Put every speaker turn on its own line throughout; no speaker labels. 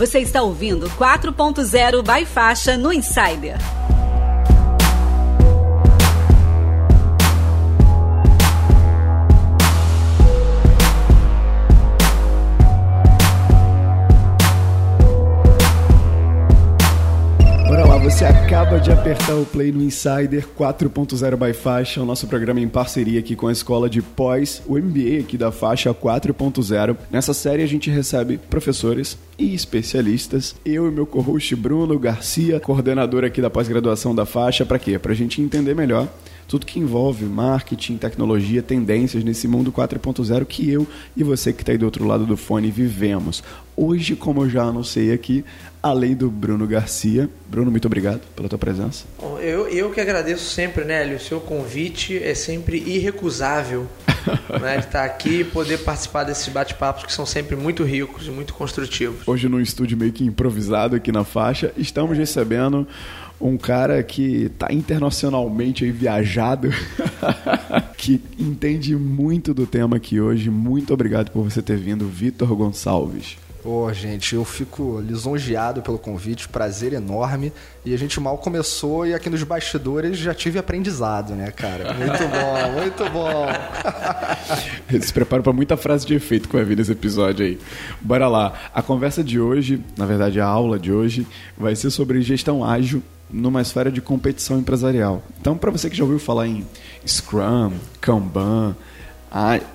Você está ouvindo 4.0 by Faixa no Insider.
Acaba de apertar o play no Insider 4.0 by Faixa, o nosso programa em parceria aqui com a escola de pós, o MBA aqui da Faixa 4.0. Nessa série a gente recebe professores e especialistas. Eu e meu co-host Bruno Garcia, coordenador aqui da pós-graduação da Faixa, para quê? Para a gente entender melhor tudo que envolve marketing, tecnologia, tendências nesse mundo 4.0 que eu e você que está aí do outro lado do fone vivemos. Hoje, como eu já anunciei aqui, além do Bruno Garcia. Bruno, muito obrigado pela tua presença.
Eu, eu que agradeço sempre, Nélio. O seu convite é sempre irrecusável né, de estar aqui e poder participar desses bate-papos que são sempre muito ricos e muito construtivos.
Hoje, num estúdio meio que improvisado aqui na faixa, estamos recebendo um cara que está internacionalmente aí viajado, que entende muito do tema aqui hoje. Muito obrigado por você ter vindo, Vitor Gonçalves.
Pô, oh, gente, eu fico lisonjeado pelo convite, prazer enorme. E a gente mal começou e aqui nos bastidores já tive aprendizado, né, cara? Muito bom, muito bom.
Eles se preparam para muita frase de efeito que vai vir nesse episódio aí. Bora lá. A conversa de hoje, na verdade a aula de hoje, vai ser sobre gestão ágil numa esfera de competição empresarial. Então, para você que já ouviu falar em Scrum, Kanban,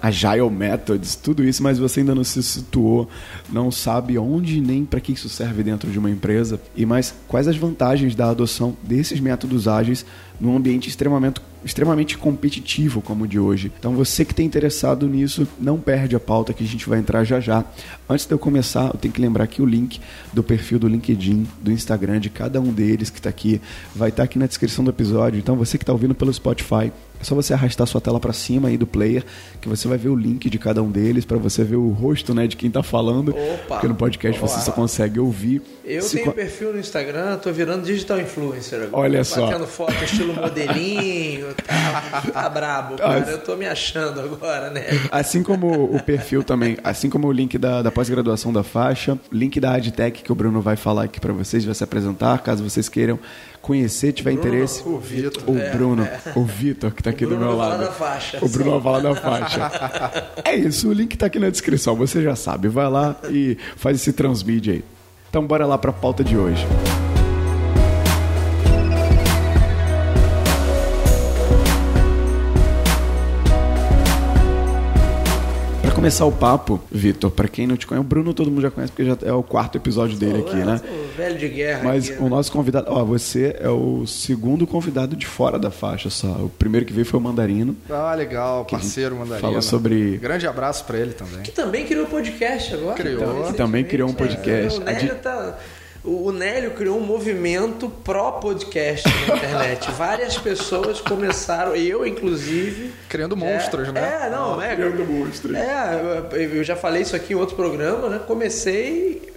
Agile Methods, tudo isso, mas você ainda não se situou, não sabe onde nem para que isso serve dentro de uma empresa e mais quais as vantagens da adoção desses métodos ágeis num ambiente extremamente, extremamente competitivo como o de hoje. Então você que está interessado nisso, não perde a pauta que a gente vai entrar já já. Antes de eu começar, eu tenho que lembrar que o link do perfil do LinkedIn, do Instagram de cada um deles que está aqui, vai estar tá aqui na descrição do episódio. Então você que está ouvindo pelo Spotify, é só você arrastar sua tela para cima aí do player, que você vai ver o link de cada um deles para você ver o rosto, né, de quem está falando. Opa, porque no podcast você só consegue ouvir.
Eu Se tenho co... perfil no Instagram, tô virando digital influencer agora.
Olha só.
Batendo foto estilo modelinho, tá, tá brabo, cara. Eu tô me achando agora, né?
Assim como o perfil também, assim como o link da, da pós-graduação da faixa, link da AdTech que o Bruno vai falar aqui para vocês, vai se apresentar, caso vocês queiram conhecer, tiver Bruno, interesse.
O Vitor.
O é, Bruno, é. o Vitor que está aqui do meu lado.
Da faixa,
o Bruno da faixa. é isso, o link está aqui na descrição, você já sabe. Vai lá e faz esse transmídia aí. Então bora lá para a pauta de hoje. Começar o papo, Vitor, para quem não te conhece, o Bruno todo mundo já conhece porque já é o quarto episódio dele aqui, né?
velho de guerra.
Mas
aqui,
o né? nosso convidado, ó, você é o segundo convidado de fora da faixa só. O primeiro que veio foi o Mandarino.
Ah, legal, parceiro Mandarino.
Falou sobre.
Grande abraço para ele também.
Que também criou podcast agora.
Criou. Então, que também criou um podcast.
É, o Nélio tá o Nélio criou um movimento pró-podcast na internet. Várias pessoas começaram, eu inclusive.
Criando monstros,
é,
né?
É, não, é.
Criando monstros.
É, eu já falei isso aqui em outro programa, né? Comecei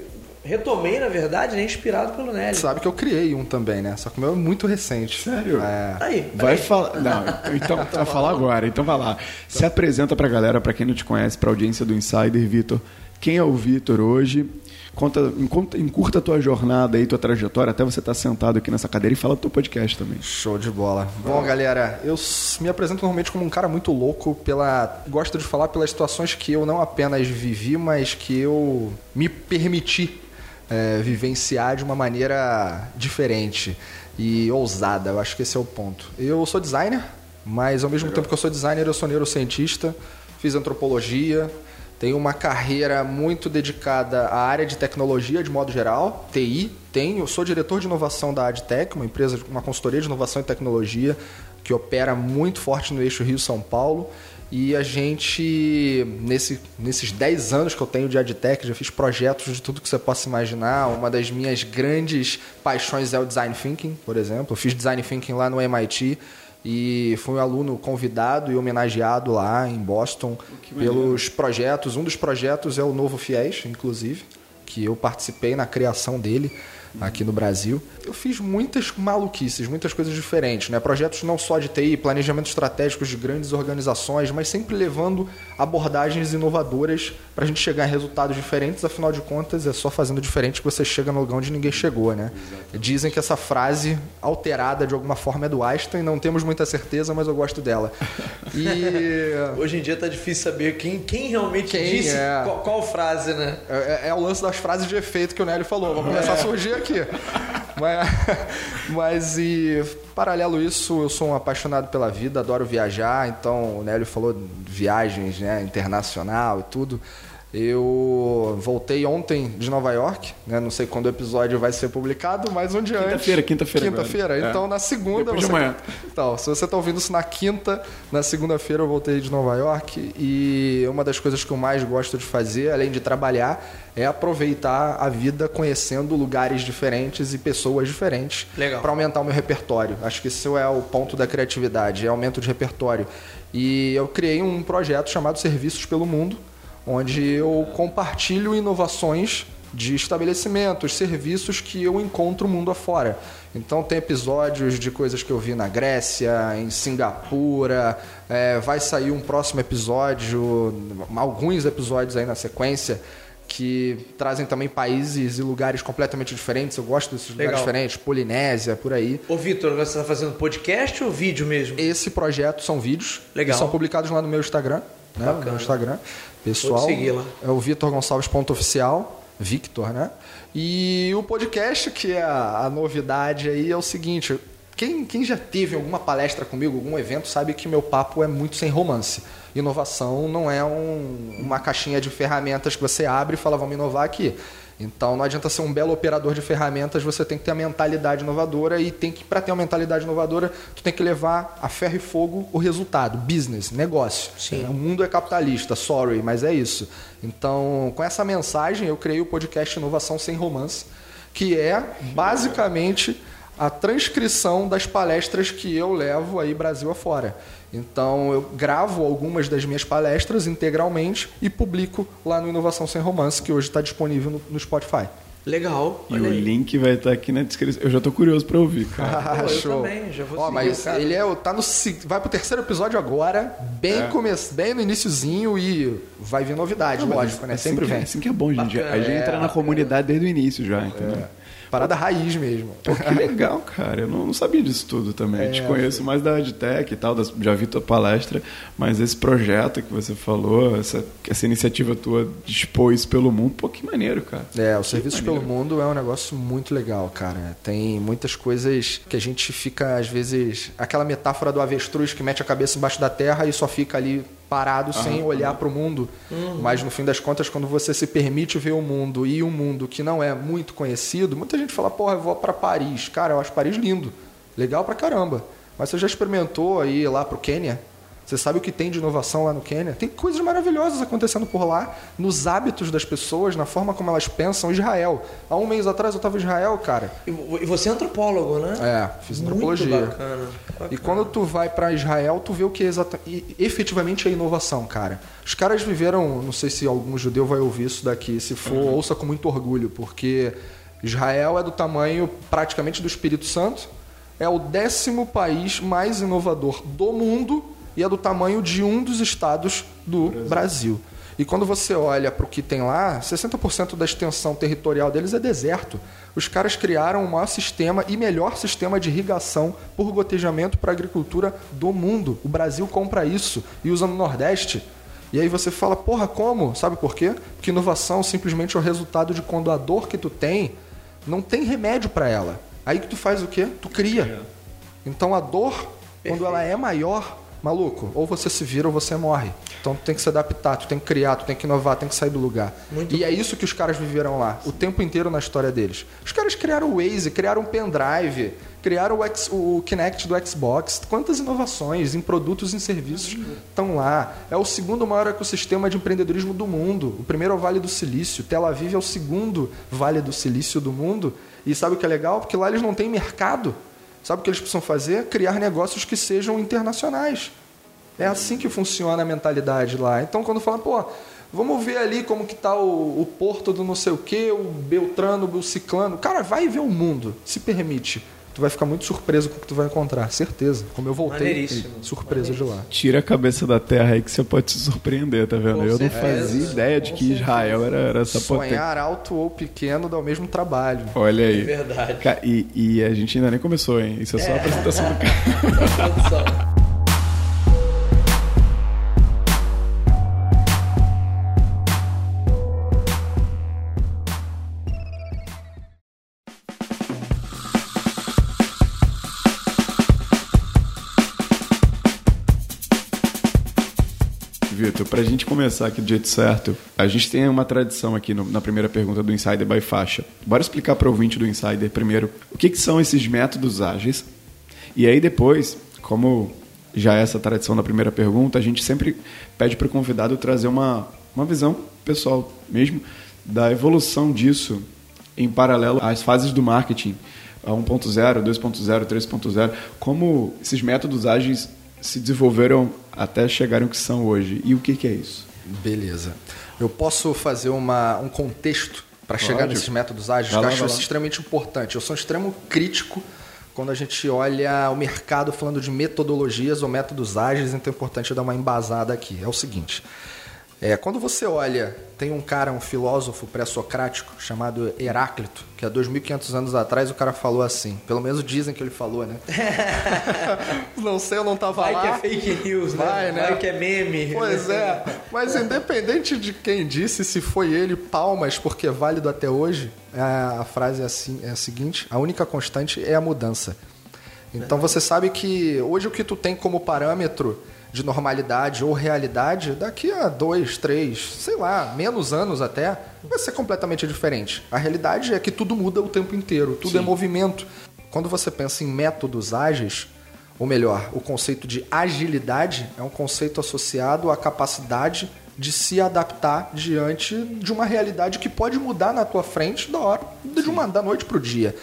retomei, na verdade, né, inspirado pelo Nélio.
Sabe que eu criei um também, né? Só que o meu é muito recente.
Sério?
É. Aí,
vai falar. Não, então vai falar agora. Então vai lá. Se apresenta pra galera, pra quem não te conhece, pra audiência do Insider, Vitor. Quem é o Vitor hoje? Conta, encurta a tua jornada aí, tua trajetória, até você estar tá sentado aqui nessa cadeira e fala do teu podcast também.
Show de bola. Bom, galera, eu me apresento normalmente como um cara muito louco pela. Gosto de falar pelas situações que eu não apenas vivi, mas que eu me permiti é, vivenciar de uma maneira diferente e ousada. Eu acho que esse é o ponto. Eu sou designer, mas ao mesmo Legal. tempo que eu sou designer, eu sou neurocientista, fiz antropologia, tenho uma carreira muito dedicada à área de tecnologia de modo geral, TI. Tenho, sou diretor de inovação da AdTech, uma empresa, uma consultoria de inovação e tecnologia que opera muito forte no eixo Rio-São Paulo. E a gente, nesse, nesses 10 anos que eu tenho de AdTech, já fiz projetos de tudo que você possa imaginar. Uma das minhas grandes paixões é o Design Thinking, por exemplo. Eu fiz Design Thinking lá no MIT e fui um aluno convidado e homenageado lá em Boston pelos projetos. Um dos projetos é o Novo Fiéis, inclusive, que eu participei na criação dele aqui no Brasil. Eu fiz muitas maluquices, muitas coisas diferentes, né? Projetos não só de TI, planejamento estratégicos de grandes organizações, mas sempre levando abordagens inovadoras para a gente chegar em resultados diferentes. Afinal de contas, é só fazendo diferente que você chega no lugar onde ninguém chegou, né? Dizem que essa frase alterada de alguma forma é do Einstein, não temos muita certeza, mas eu gosto dela.
E hoje em dia tá difícil saber quem, quem realmente quem disse é... qual, qual, frase, né?
É, é, é, o lance das frases de efeito que o Nélio falou. Vamos começar a surgir aqui. mas, mas e paralelo isso, eu sou um apaixonado pela vida, adoro viajar, então o Nélio falou viagens, né, internacional e tudo. Eu voltei ontem de Nova York, né? Não sei quando o episódio vai ser publicado, mas um dia
quinta-feira, Quinta-feira,
quinta-feira. Então é. na segunda.
Depois você... de manhã.
Então, se você está ouvindo isso na quinta, na segunda-feira eu voltei de Nova York e uma das coisas que eu mais gosto de fazer, além de trabalhar, é aproveitar a vida conhecendo lugares diferentes e pessoas diferentes para aumentar o meu repertório. Acho que isso é o ponto da criatividade, é aumento de repertório. E eu criei um projeto chamado Serviços pelo Mundo onde eu compartilho inovações de estabelecimentos, serviços que eu encontro mundo afora. Então tem episódios de coisas que eu vi na Grécia, em Singapura, é, vai sair um próximo episódio, alguns episódios aí na sequência que trazem também países e lugares completamente diferentes. Eu gosto desses Legal. lugares diferentes, Polinésia, por aí.
Ô, Vitor, você está fazendo podcast ou vídeo mesmo?
Esse projeto são vídeos.
Legal.
Que são publicados lá no meu Instagram. Né? No Instagram pessoal.
seguir lá.
É o Vitor Gonçalves ponto oficial, Victor, né? E o podcast, que é a, a novidade aí, é o seguinte. Quem, quem já teve alguma palestra comigo, algum evento, sabe que meu papo é muito sem romance. Inovação não é um, uma caixinha de ferramentas que você abre e fala, vamos inovar aqui. Então não adianta ser um belo operador de ferramentas, você tem que ter a mentalidade inovadora e tem que para ter uma mentalidade inovadora, tu tem que levar a ferro e fogo o resultado, business, negócio.
Sim.
O mundo é capitalista, sorry, mas é isso. Então, com essa mensagem, eu criei o podcast Inovação sem Romance, que é basicamente a transcrição das palestras que eu levo aí Brasil afora. Então eu gravo algumas das minhas palestras integralmente e publico lá no Inovação Sem Romance, que hoje está disponível no, no Spotify.
Legal.
E o aí. link vai estar tá aqui na descrição. Eu já estou curioso para ouvir, cara.
Pô, eu Show. também, já vou
Ó, mas cara. ele é, tá no vai pro terceiro episódio agora, bem é. come, bem no iníciozinho e vai vir novidade, Não, lógico, né?
Assim
Sempre
vem.
É,
assim que é bom, gente. A gente é, entra na comunidade desde o início já, entendeu? É.
Parada raiz mesmo.
Pô, que legal, cara. Eu não, não sabia disso tudo também. É, Te conheço mais da EdTech e tal, das, já vi tua palestra, mas esse projeto que você falou, essa, essa iniciativa tua isso pelo mundo, pô, que maneiro, cara.
É, o Serviços pelo Mundo é um negócio muito legal, cara. Tem muitas coisas que a gente fica, às vezes, aquela metáfora do avestruz que mete a cabeça embaixo da terra e só fica ali parado uhum. sem olhar para o mundo. Uhum. Mas no fim das contas, quando você se permite ver o mundo e um mundo que não é muito conhecido, muita gente fala: "Porra, eu vou para Paris". Cara, eu acho Paris lindo. Legal pra caramba. Mas você já experimentou aí ir lá pro Quênia? Você sabe o que tem de inovação lá no Quênia? Tem coisas maravilhosas acontecendo por lá, nos hábitos das pessoas, na forma como elas pensam. Israel. Há um mês atrás eu estava em Israel, cara.
E você é antropólogo, né?
É, fiz antropologia. Muito bacana, bacana. E quando tu vai para Israel, tu vê o que é exatamente, efetivamente é inovação, cara. Os caras viveram, não sei se algum judeu vai ouvir isso daqui, se for, uhum. ouça com muito orgulho, porque Israel é do tamanho praticamente do Espírito Santo, é o décimo país mais inovador do mundo e é do tamanho de um dos estados do Brasil. Brasil. E quando você olha para o que tem lá, 60% da extensão territorial deles é deserto. Os caras criaram o maior sistema e melhor sistema de irrigação por gotejamento para a agricultura do mundo. O Brasil compra isso e usa no Nordeste. E aí você fala, porra, como? Sabe por quê? Porque inovação simplesmente é o resultado de quando a dor que tu tem não tem remédio para ela. Aí que tu faz o quê? Tu cria. Então a dor, quando ela é maior, maluco, ou você se vira ou você morre. Então tu tem que se adaptar, tu tem que criar, tu tem que inovar, tem que sair do lugar. Muito e é bom. é isso que os caras viveram lá, o tempo inteiro na história deles. Os caras criaram o Waze, criaram o pendrive, criaram o, X, o Kinect do Xbox. Quantas inovações em produtos e em serviços estão lá? É o segundo maior ecossistema de empreendedorismo do mundo. O primeiro é o Vale do Silício. Tel Aviv é o segundo Vale do Silício do mundo. E sabe o que é legal? Porque lá eles não têm mercado. Sabe o que eles precisam fazer? Criar negócios que sejam internacionais. É assim que funciona a mentalidade lá. Então quando fala, pô, vamos ver ali como que tá o, o porto do não sei o que, o Beltrano, o Ciclano. Cara, vai ver o mundo, se permite tu vai ficar muito surpreso com o que tu vai encontrar, certeza. Como eu voltei, surpresa de lá.
Tira a cabeça da terra aí que você pode se surpreender, tá vendo? Com eu certeza. não fazia ideia de que Israel era, era essa
Sonhar
potência.
Sonhar alto ou pequeno dá o mesmo trabalho.
Olha aí.
É verdade.
E, e a gente ainda nem começou, hein? Isso é só é. a apresentação do cara. Para a gente começar aqui do jeito certo, a gente tem uma tradição aqui no, na primeira pergunta do Insider by Faixa. Bora explicar para o ouvinte do Insider primeiro o que, que são esses métodos ágeis. E aí depois, como já é essa tradição da primeira pergunta, a gente sempre pede para o convidado trazer uma, uma visão pessoal mesmo da evolução disso em paralelo às fases do marketing, a 1.0, 2.0, 3.0, como esses métodos ágeis se desenvolveram até chegarem o que são hoje. E o que, que é isso?
Beleza. Eu posso fazer uma, um contexto para chegar nesses métodos ágeis, que eu acho extremamente importante. Eu sou um extremo crítico quando a gente olha o mercado falando de metodologias ou métodos ágeis, então é importante dar uma embasada aqui. É o seguinte: é, quando você olha, tem um cara, um filósofo pré-socrático chamado Heráclito, que há 2.500 anos atrás o cara falou assim. Pelo menos dizem que ele falou, né? não sei, eu não tava
Vai
lá.
Vai que é fake news, né? Vai, né? Vai que é meme.
Pois é. Mas independente de quem disse, se foi ele, palmas, porque é válido até hoje, é, a frase é, assim, é a seguinte, a única constante é a mudança. Então você sabe que hoje o que tu tem como parâmetro de normalidade ou realidade, daqui a dois, três, sei lá, menos anos até, vai ser completamente diferente. A realidade é que tudo muda o tempo inteiro, tudo é Sim. é movimento. Quando você pensa em métodos ágeis, ou melhor, o conceito de agilidade é um conceito associado à capacidade de se adaptar diante de uma realidade que pode mudar na tua frente da hora, de uma, da noite para o dia.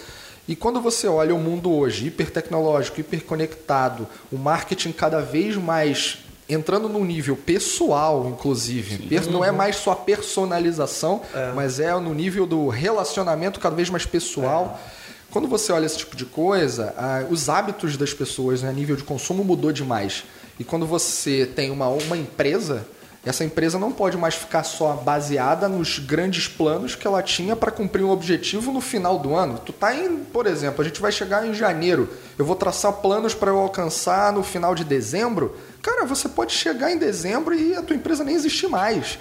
E quando você olha o mundo hoje, hipertecnológico, hiperconectado, o marketing cada vez mais entrando num nível pessoal, inclusive. Sim. Não é uhum. mais só personalização, é. mas é no nível do relacionamento cada vez mais pessoal. É. Quando você olha esse tipo de coisa, os hábitos das pessoas né, a nível de consumo mudou demais. E quando você tem uma, uma empresa, essa empresa não pode mais ficar só baseada nos grandes planos que ela tinha para cumprir um objetivo no final do ano. Tu tá em, por exemplo, a gente vai chegar em janeiro, eu vou traçar planos para eu alcançar no final de dezembro. Cara, você pode chegar em dezembro e a tua empresa nem existir mais.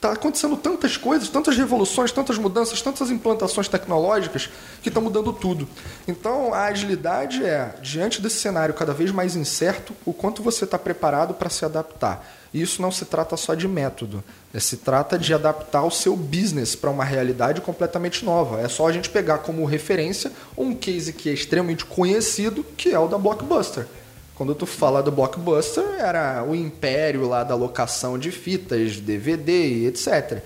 Tá acontecendo tantas coisas, tantas revoluções, tantas mudanças, tantas implantações tecnológicas que estão mudando tudo. Então, a agilidade é, diante desse cenário cada vez mais incerto, o quanto você está preparado para se adaptar. E isso não se trata só de método, é, se trata de adaptar o seu business para uma realidade completamente nova. É só a gente pegar como referência um case que é extremamente conhecido, que é o da Blockbuster. Quando tu fala do Blockbuster, era o império lá da locação de fitas, DVD e etc.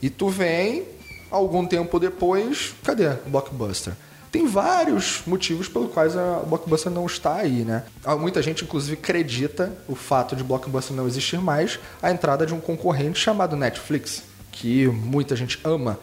E tu vem, algum tempo depois, cadê o Blockbuster? Tem vários motivos pelos quais a Blockbuster não está aí, né? Muita gente, inclusive, acredita o fato de Blockbuster não existir mais, a entrada de um concorrente chamado Netflix, que muita gente ama.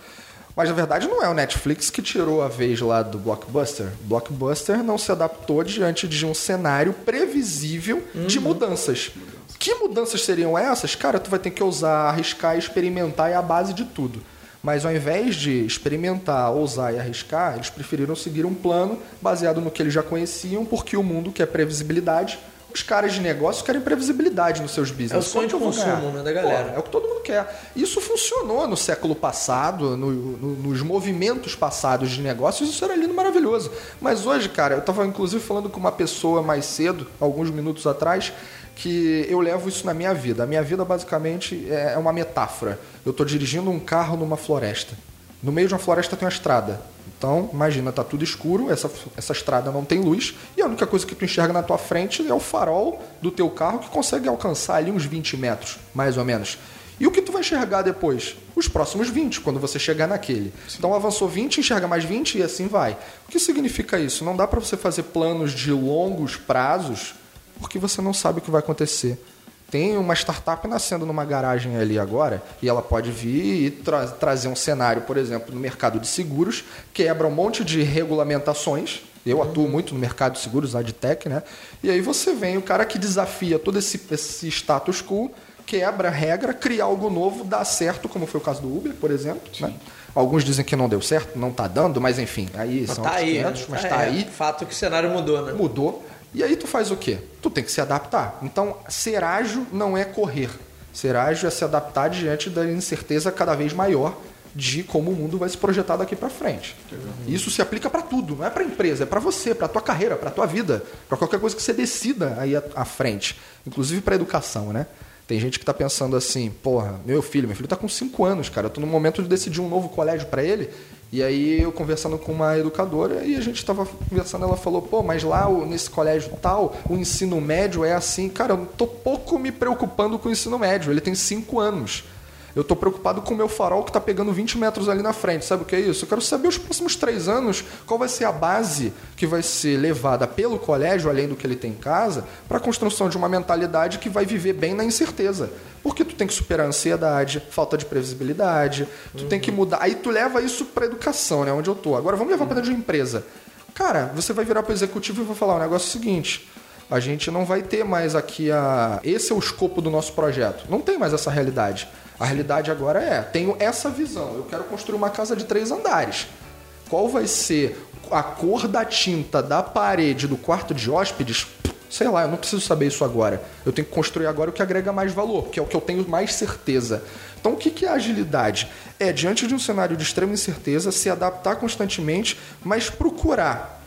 Mas na verdade não é o Netflix que tirou a vez lá do Blockbuster. Blockbuster não se adaptou diante de um cenário previsível uhum. de mudanças. Que mudanças seriam essas? Cara, tu vai ter que ousar, arriscar, experimentar e a base de tudo. Mas ao invés de experimentar, ousar e arriscar, eles preferiram seguir um plano baseado no que eles já conheciam, porque o mundo quer previsibilidade. Os caras de negócio querem previsibilidade nos seus business. É o
sonho de consumo né, da galera.
Pô, é o que todo mundo quer. Isso funcionou no século passado, no, no, nos movimentos passados de negócios, isso era lindo maravilhoso. Mas hoje, cara, eu estava inclusive falando com uma pessoa mais cedo, alguns minutos atrás, que eu levo isso na minha vida. A minha vida basicamente é uma metáfora. Eu estou dirigindo um carro numa floresta. No meio de uma floresta tem uma estrada. Então, imagina, tá tudo escuro, essa, essa estrada não tem luz, e a única coisa que tu enxerga na tua frente é o farol do teu carro que consegue alcançar ali uns 20 metros, mais ou menos. E o que tu vai enxergar depois? Os próximos 20, quando você chegar naquele. Sim. Então avançou 20, enxerga mais 20 e assim vai. O que significa isso? Não dá para você fazer planos de longos prazos porque você não sabe o que vai acontecer. Tem uma startup nascendo numa garagem ali agora e ela pode vir e tra trazer um cenário, por exemplo, no mercado de seguros, quebra um monte de regulamentações. Eu atuo muito no mercado de seguros, lá de tech, né? E aí você vem, o cara que desafia todo esse, esse status quo, quebra a regra, cria algo novo, dá certo, como foi o caso do Uber, por exemplo. Né? Alguns dizem que não deu certo, não está dando, mas enfim, aí
mas
são
tá aí,
500, mas
é,
tá aí.
Fato que o cenário mudou, né?
Mudou. E aí tu faz o quê? Tu tem que se adaptar. Então, ser ágil não é correr. Ser ágil é se adaptar diante da incerteza cada vez maior de como o mundo vai se projetar daqui para frente. Isso se aplica para tudo, não é para empresa, é para você, para tua carreira, para tua vida, para qualquer coisa que você decida aí à, frente, inclusive para educação, né? Tem gente que está pensando assim, porra, meu filho, meu filho está com 5 anos, cara, eu tô no momento de decidir um novo colégio para ele, e aí eu conversando com uma educadora e a gente estava conversando, ela falou, pô, mas lá nesse colégio tal, o ensino médio é assim. Cara, eu tô pouco me preocupando com o ensino médio, ele tem cinco anos. Eu estou preocupado com o meu farol que está pegando 20 metros ali na frente. Sabe o que é isso? Eu quero saber os próximos três anos qual vai ser a base que vai ser levada pelo colégio, além do que ele tem em casa, para a construção de uma mentalidade que vai viver bem na incerteza. Porque tu tem que superar a ansiedade, falta de previsibilidade, tu uhum. tem que mudar. Aí tu leva isso para educação, né? Onde eu tô. Agora vamos levar para dentro de uma empresa. Cara, você vai virar para o executivo e vai falar o um negócio seguinte: a gente não vai ter mais aqui a. Esse é o escopo do nosso projeto. Não tem mais essa realidade. A realidade agora é: tenho essa visão, eu quero construir uma casa de três andares. Qual vai ser a cor da tinta da parede do quarto de hóspedes? Sei lá, eu não preciso saber isso agora. Eu tenho que construir agora o que agrega mais valor, que é o que eu tenho mais certeza. Então, o que é agilidade? É, diante de um cenário de extrema incerteza, se adaptar constantemente, mas procurar,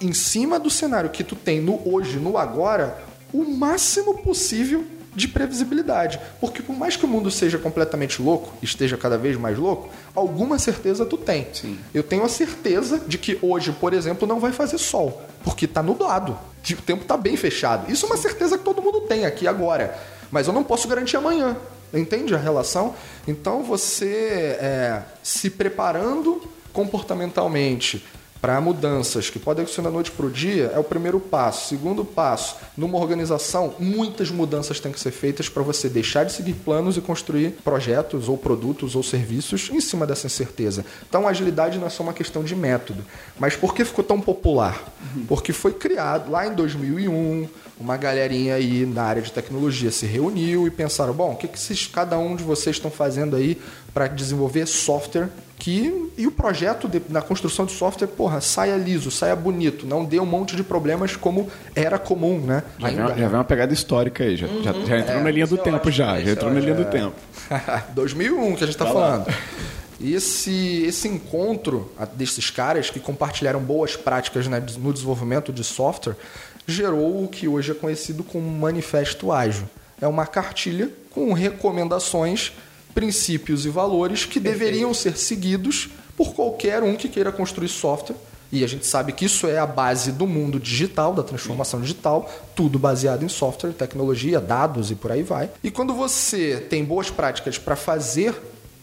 em cima do cenário que tu tem no hoje, no agora, o máximo possível de previsibilidade. Porque por mais que o mundo seja completamente louco, esteja cada vez mais louco, alguma certeza tu tem.
Sim.
Eu tenho a certeza de que hoje, por exemplo, não vai fazer sol, porque está nublado. O tempo está bem fechado. Isso é uma certeza que todo mundo tem aqui agora. Mas eu não posso garantir amanhã. Entende a relação? Então você é, se preparando comportamentalmente para mudanças que podem acontecer da noite para o dia é o primeiro passo. Segundo passo, numa organização, muitas mudanças têm que ser feitas para você deixar de seguir planos e construir projetos ou produtos ou serviços em cima dessa incerteza. Então, agilidade não é só uma questão de método. Mas por que ficou tão popular? Porque foi criado lá em 2001, uma galerinha aí na área de tecnologia se reuniu e pensaram: bom, o que, que cada um de vocês estão fazendo aí para desenvolver software que e o projeto de, na construção de software, porra, saia liso, saia bonito, não dê um monte de problemas como era comum, né?
Já, Ainda... vem, já vem uma pegada histórica aí, já, uhum. já, já entrou é, na linha do tempo já, já entrou na linha do tempo.
2001 que a gente está falando. Esse, esse encontro desses caras que compartilharam boas práticas né, no desenvolvimento de software gerou o que hoje é conhecido como Manifesto Ágil. É uma cartilha com recomendações princípios e valores que deveriam ser seguidos por qualquer um que queira construir software. E a gente sabe que isso é a base do mundo digital, da transformação digital, tudo baseado em software, tecnologia, dados e por aí vai. E quando você tem boas práticas para fazer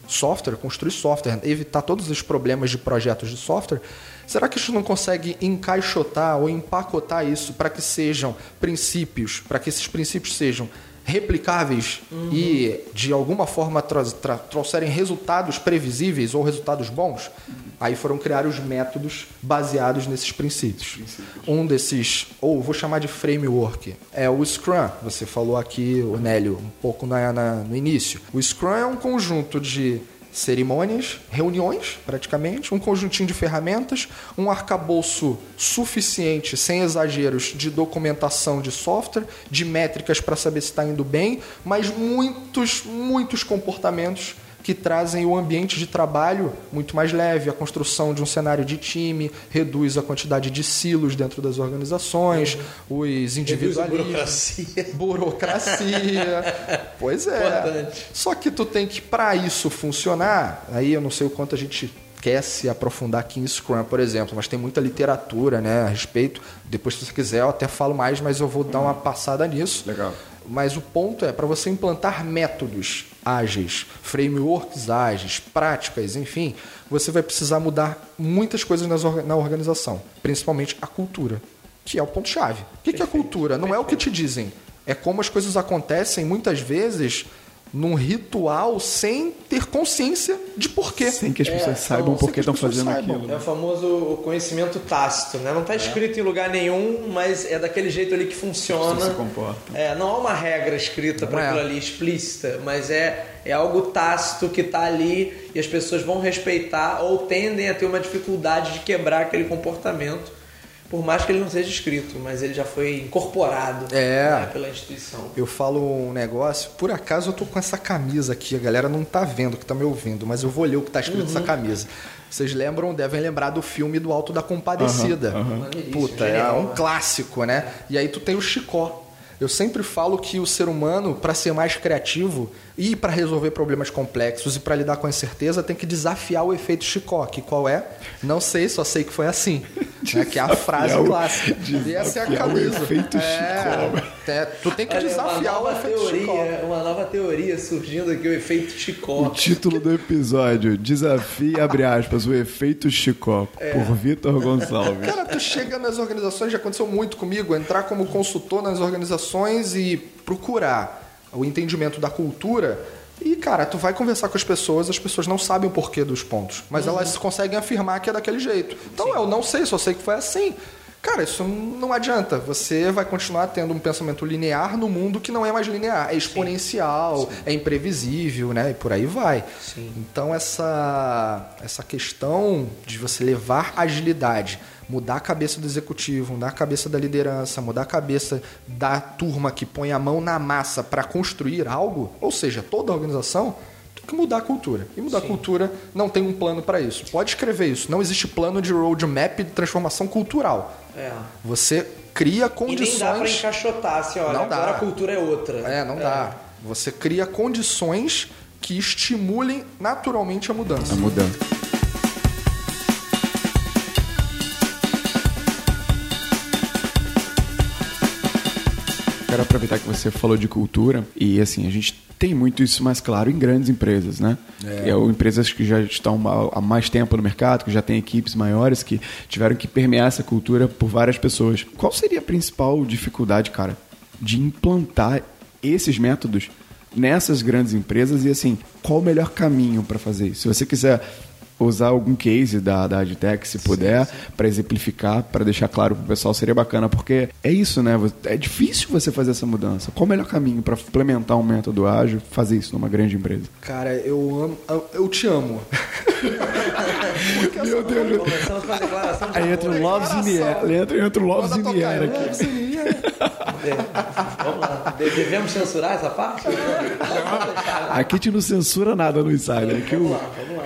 software, construir software, evitar todos os problemas de projetos de software, será que a gente não consegue encaixotar ou empacotar isso para que sejam princípios, para que esses princípios sejam replicáveis uhum. e de alguma forma trouxerem resultados previsíveis ou resultados bons, aí foram criar os métodos baseados nesses princípios. princípios. Um desses, ou vou chamar de framework, é o Scrum. Você falou aqui, o Nélio, um pouco na, na, no início. O Scrum é um conjunto de cerimônias, reuniões, praticamente, um conjuntinho de ferramentas, um arcabouço suficiente, sem exageros, de documentação de software, de métricas para saber se está indo bem, mas muitos, muitos comportamentos que trazem o ambiente de trabalho muito mais leve, a construção de um cenário de time, reduz a quantidade de silos dentro das organizações, uhum. os individualismos.
Burocracia.
Burocracia. pois é. Importante. Só que tu tem que, para isso funcionar, aí eu não sei o quanto a gente quer se aprofundar aqui em Scrum, por exemplo, mas tem muita literatura né, a respeito. Depois, se você quiser, eu até falo mais, mas eu vou dar uma passada nisso.
Legal.
Mas o ponto é para você implantar métodos ágeis, frameworks ágeis, práticas, enfim, você vai precisar mudar muitas coisas na organização, principalmente a cultura, que é o ponto-chave. O que, é a cultura? Não é o que te dizem. É como as coisas acontecem muitas vezes num ritual sem ter consciência de porquê.
Sem que as
É,
pessoas
são-
saibam por que estão fazendo
saibam.
aquilo.
É o famoso conhecimento tácito, né? Não está escrito em lugar nenhum, mas é daquele jeito ali que funciona.
Você se comporta.
É, não há uma regra escrita para
é.
aquilo ali explícita, mas é, é algo tácito que está ali e as pessoas vão respeitar ou tendem a ter uma dificuldade de quebrar aquele comportamento, por mais que ele não seja escrito, mas ele já foi incorporado
É.
né, pela instituição.
Eu falo um negócio, por acaso eu tô com essa camisa aqui, a galera não tá vendo que tá me ouvindo, mas eu vou ler o que tá escrito nessa camisa. Vocês lembram, devem lembrar do filme do Alto da Compadecida.
Maneiríssimo,
Puta, é um clássico, né? E aí tu tem o Chicó. Eu sempre falo que o ser humano, para ser mais criativo e para resolver problemas complexos e para lidar com a incerteza, tem que desafiar o efeito Chicó, que qual é? Não sei, só sei que foi assim. né? Que é a frase
Desafiar o-
clássica. E essa é a
desafiar o
camisa.
efeito
é, é, tu tem que
Olha,
desafiar
uma
o
nova
efeito
teoria,
Chicó.
uma nova teoria surgindo aqui, o efeito
O
Chicó.
título do episódio: Desafie, abre aspas, o efeito Chicó, por Vitor Gonçalves.
Cara, tu chega nas organizações, já aconteceu muito comigo, entrar como consultor nas organizações e procurar o entendimento da cultura. E, cara, tu vai conversar com as pessoas, as pessoas não sabem o porquê dos pontos, mas elas conseguem afirmar que é daquele jeito. Então eu não sei, só sei que foi assim. Cara, isso não adianta. Você vai continuar tendo um pensamento linear no mundo que não é mais linear. É exponencial, é imprevisível, né? E por aí vai.
Sim.
Então essa, essa questão de você levar agilidade, mudar a cabeça do executivo, mudar a cabeça da liderança, mudar a cabeça da turma que põe a mão na massa para construir algo, ou seja, toda a organização, tem que mudar a cultura. E mudar a cultura não tem um plano para isso. Pode escrever isso. Não existe plano de roadmap de transformação cultural.
É.
Você cria
E
condições.
nem dá pra encaixotar assim, olha,
Não dá.
agora a cultura é outra.
É, não dá. Você cria condições que estimulem naturalmente a mudança.
Tá mudando. Quero aproveitar que você falou de cultura e assim, a gente tem muito isso mais claro em grandes empresas, né? É. ou empresas que já estão há mais tempo no mercado, que já têm equipes maiores, que tiveram que permear essa cultura por várias pessoas. Qual seria a principal dificuldade, cara, de implantar esses métodos nessas grandes empresas e assim, qual o melhor caminho para fazer isso? Se você quiser usar algum case da, da Adtech, se puder, para exemplificar, para deixar claro pro pessoal, seria bacana, porque é isso, né? É difícil você fazer essa mudança. Qual o melhor caminho para implementar um método ágil, fazer isso numa grande empresa?
Cara, eu amo, eu, te amo.
Meu Deus,
Começamos com a declaração de
Aí entra o. Loves in the Air, entra, entra o Loves in
Manda
the
tocar,
Air aqui.
É, Vamos lá. De- Devemos censurar essa parte? Vamos.
Aqui a gente não censura nada no Insider, aqui o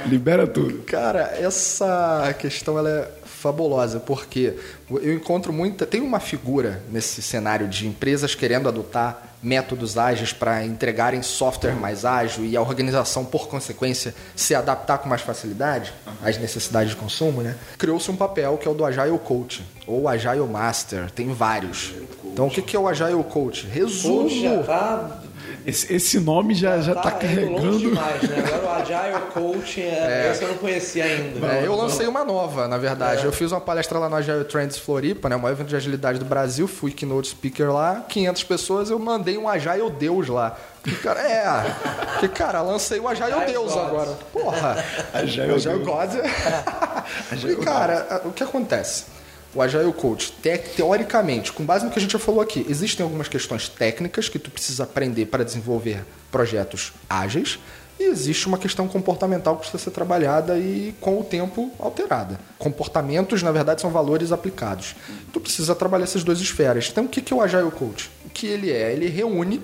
libera tudo.
Cara, essa questão ela é fabulosa, porque eu encontro muita. Tem uma figura nesse cenário de empresas querendo adotar métodos ágeis para entregarem software mais ágil e a organização, por consequência, se adaptar com mais facilidade às necessidades de consumo, né? Criou-se um papel que é o do Agile Coach ou Agile Master, tem vários. Então, o que é o Agile Coach? Resumo.
Coach já tá,
Esse, esse nome já, já tá,
longe
carregando.
demais, né? Agora o Agile Coaching, é, esse eu não conhecia ainda.
É, eu lancei uma nova, na verdade. Eu fiz uma palestra lá no Agile Trends Floripa, né, o maior evento de agilidade do Brasil. Fui keynote speaker lá, 500 pessoas. Eu mandei um Agile Deus lá. E, cara, é, que cara, lancei o Agile,
Agile
Deus
God.
agora. Porra,
Agile
Agile
Deus.
God. e, cara, o que acontece? O Agile Coach, te- teoricamente, com base no que a gente já falou aqui, existem algumas questões técnicas que tu precisa aprender para desenvolver projetos ágeis e existe uma questão comportamental que precisa ser trabalhada e com o tempo alterada. Comportamentos, na verdade, são valores aplicados. Tu precisa trabalhar essas duas esferas. Então, o que é o Agile Coach? O que ele é? Ele reúne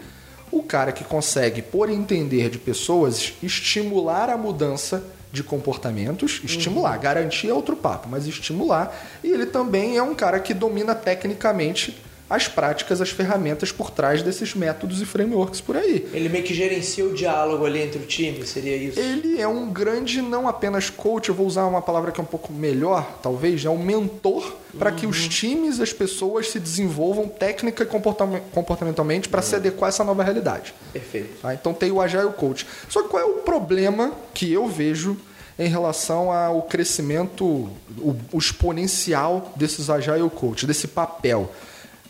o cara que consegue, por entender de pessoas, estimular a mudança de comportamentos, estimular, garantir é outro papo, mas estimular. E ele também é um cara que domina tecnicamente as práticas, as ferramentas por trás desses métodos e frameworks por aí.
Ele meio que gerencia o diálogo ali entre o time, seria isso?
Ele é um grande, não apenas coach, eu vou usar uma palavra que é um pouco melhor, talvez, é um mentor para que os times, as pessoas se desenvolvam técnica e comportame- comportamentalmente para se adequar a essa nova realidade.
Perfeito.
Tá? Então tem o Agile Coach. Só que qual é o problema que eu vejo em relação ao crescimento, o, o exponencial desses Agile Coach, desse papel?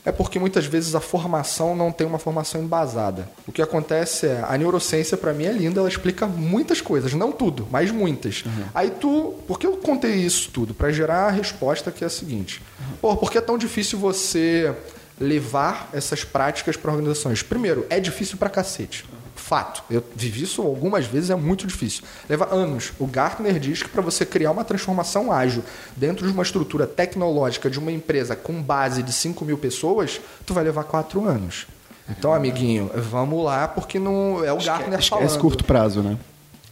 É porque muitas vezes a formação não tem uma formação embasada. O que acontece é, a neurociência para mim é linda, ela explica muitas coisas, não tudo, mas muitas. Uhum. Aí tu, por que eu contei isso tudo? Para gerar a resposta que é a seguinte: uhum. Pô, por que é tão difícil você levar essas práticas para organizações? Primeiro, é difícil para cacete. Fato. Eu vivi isso algumas vezes, é muito difícil. Leva anos. O Gartner diz que para você criar uma transformação ágil dentro de uma estrutura tecnológica de uma empresa com base de 5 mil pessoas, tu vai levar quatro anos. Então, amiguinho, vamos lá, porque não é o Gartner
esquece,
falando.
Esquece curto prazo, né?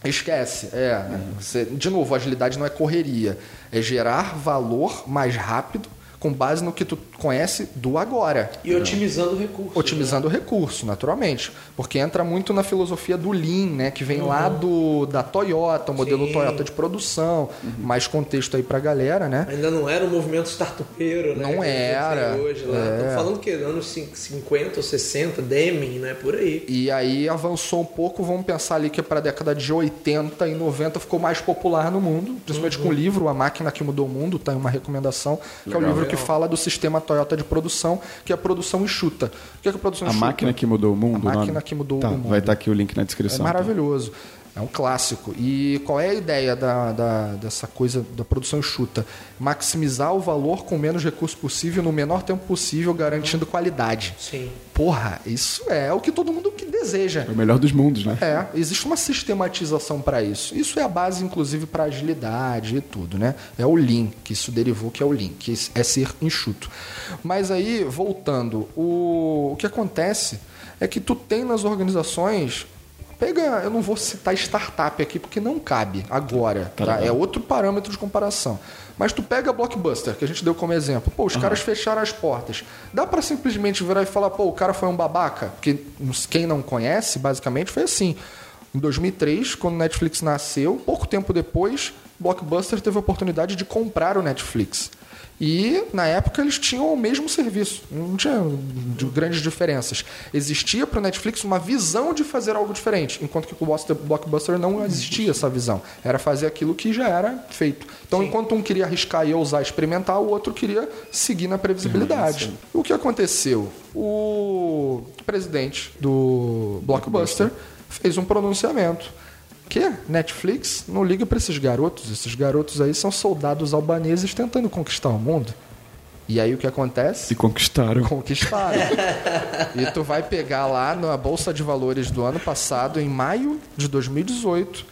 Esquece, é. Você, de novo, agilidade não é correria. É gerar valor mais rápido com base no que tu conhece do agora.
E otimizando o recurso.
Otimizando né? o recurso, naturalmente. Porque entra muito na filosofia do Lean, né? Que vem uhum. lá do, da Toyota, o modelo Sim. Toyota de produção. Uhum. Mais contexto aí pra galera, né?
Ainda não era um movimento startupeiro, né?
Não era.
Hoje, lá. É. falando que anos 50 ou 60, Deming, né? Por aí.
E aí avançou um pouco, vamos pensar ali que para a década de 80 e 90 ficou mais popular no mundo, principalmente uhum. com o livro A Máquina que Mudou o Mundo, tá em uma recomendação, que Legal. é o livro que fala do sistema Toyota de produção, que é a produção enxuta. O que é, que a produção
a
enxuta?
máquina que mudou o mundo?
A máquina que mudou
tá,
o mundo.
Vai estar aqui o link na descrição.
É maravilhoso. Tá? É um clássico. E qual é a ideia da, da, dessa coisa da produção enxuta? Maximizar o valor com menos recurso possível, no menor tempo possível, garantindo qualidade.
Sim.
Porra, isso é o que todo mundo que deseja.
É o melhor dos mundos, né?
É, existe uma sistematização para isso. Isso é a base, inclusive, para agilidade e tudo, né? É o Lean, que isso derivou, que é o Lean, que é ser enxuto. Mas aí, voltando, o, o que acontece é que tu tem nas organizações Pega, eu não vou citar startup aqui porque não cabe agora, tá? tá? É outro parâmetro de comparação. Mas tu pega a Blockbuster, que a gente deu como exemplo. Pô, os uhum. caras fecharam as portas. Dá para simplesmente virar e falar, pô, o cara foi um babaca? Porque quem não conhece, basicamente, foi assim. Em 2003, quando o Netflix nasceu, pouco tempo depois, Blockbuster teve a oportunidade de comprar o Netflix. E na época eles tinham o mesmo serviço, não tinha grandes diferenças. Existia para o Netflix uma visão de fazer algo diferente, enquanto que com o Blockbuster não existia essa visão. Era fazer aquilo que já era feito. Então, sim. enquanto um queria arriscar e ousar experimentar, o outro queria seguir na previsibilidade. Sim, o que aconteceu? O presidente do Blockbuster fez um pronunciamento que Netflix não liga para esses garotos. Esses garotos aí são soldados albaneses tentando conquistar o mundo. E aí o que acontece?
E conquistaram.
Conquistaram. e tu vai pegar lá na Bolsa de Valores do ano passado, em maio de 2018,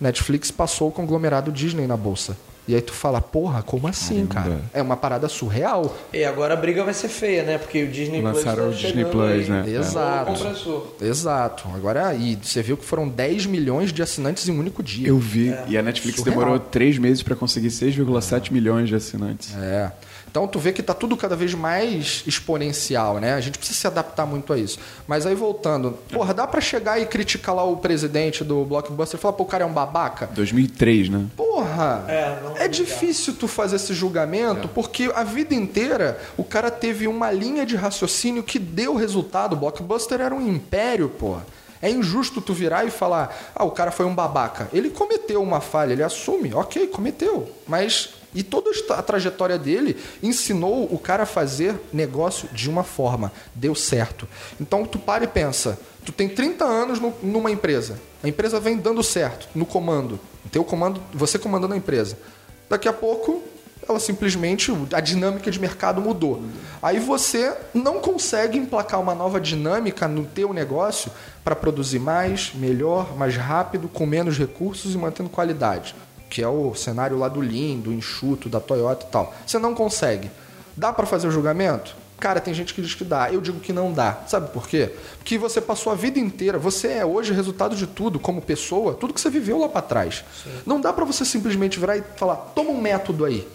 Netflix passou o conglomerado Disney na bolsa. E aí tu fala, porra, como assim, Caramba. cara? É uma parada surreal.
E agora a briga vai ser feia, né? Porque o Disney
Lançaram
Plus.
Lançaram tá o Disney Plus,
né?
Exato. É. Exato. Agora, e você viu que foram 10 milhões de assinantes em um único dia.
Eu vi. É. E a Netflix surreal. demorou 3 meses para conseguir 6,7 é. milhões de assinantes.
É. Então tu vê que está tudo cada vez mais exponencial, né? A gente precisa se adaptar muito a isso. Mas aí voltando, porra, dá para chegar e criticar lá o presidente do Blockbuster e falar, pô, o cara é um babaca?
2003, né?
Porra! É, é difícil tu fazer esse julgamento é. porque a vida inteira o cara teve uma linha de raciocínio que deu resultado. O Blockbuster era um império, porra. É injusto tu virar e falar, ah, o cara foi um babaca. Ele cometeu uma falha, ele assume, ok, cometeu. Mas e toda a trajetória dele ensinou o cara a fazer negócio de uma forma. Deu certo. Então tu para e pensa. Tu tem 30 anos no, numa empresa. A empresa vem dando certo no comando. Teu comando, você comandando a empresa. Daqui a pouco, ela simplesmente a dinâmica de mercado mudou. Aí você não consegue emplacar uma nova dinâmica no teu negócio para produzir mais, melhor, mais rápido, com menos recursos e mantendo qualidade que é o cenário lá do Lean, do enxuto, da Toyota e tal. Você não consegue. Dá para fazer o julgamento? Cara, tem gente que diz que dá. Eu digo que não dá. Sabe por quê? Porque você passou a vida inteira, você é hoje resultado de tudo como pessoa, tudo que você viveu lá para trás. Sim. Não dá para você simplesmente virar e falar: "Toma um método aí".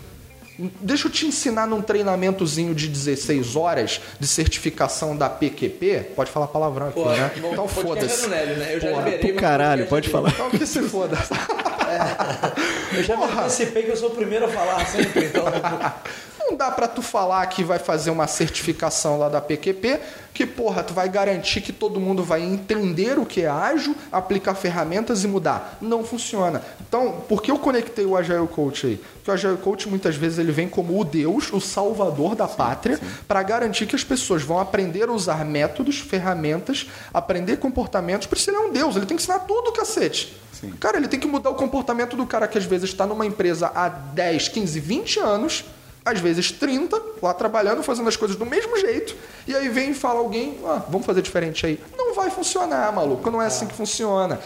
Deixa eu te ensinar num treinamentozinho de 16 horas de certificação da PQP. Pode falar palavrão aqui, Pô, né?
Bom, então foda-se. Né? Eu já Porra,
liberei. caralho, pode falar.
Então que se foda.
É. Eu já Porra. me antecipei que eu sou o primeiro a falar sempre, então.
Não Não dá para tu falar que vai fazer uma certificação lá da PQP, que porra, tu vai garantir que todo mundo vai entender o que é ágil, aplicar ferramentas e mudar. Não funciona. Então, por que eu conectei o Agile Coach aí? Porque o Agile Coach muitas vezes ele vem como o Deus, o salvador da pátria, para garantir que as pessoas vão aprender a usar métodos, ferramentas, aprender comportamentos, por isso ele é um Deus, ele tem que ensinar tudo, cacete. Cara, ele tem que mudar o comportamento do cara que às vezes está numa empresa há 10, 15, 20 anos, às vezes 30, lá trabalhando, fazendo as coisas do mesmo jeito, e aí vem e fala alguém, ah, vamos fazer diferente aí. Não vai funcionar, maluco, não é assim que funciona.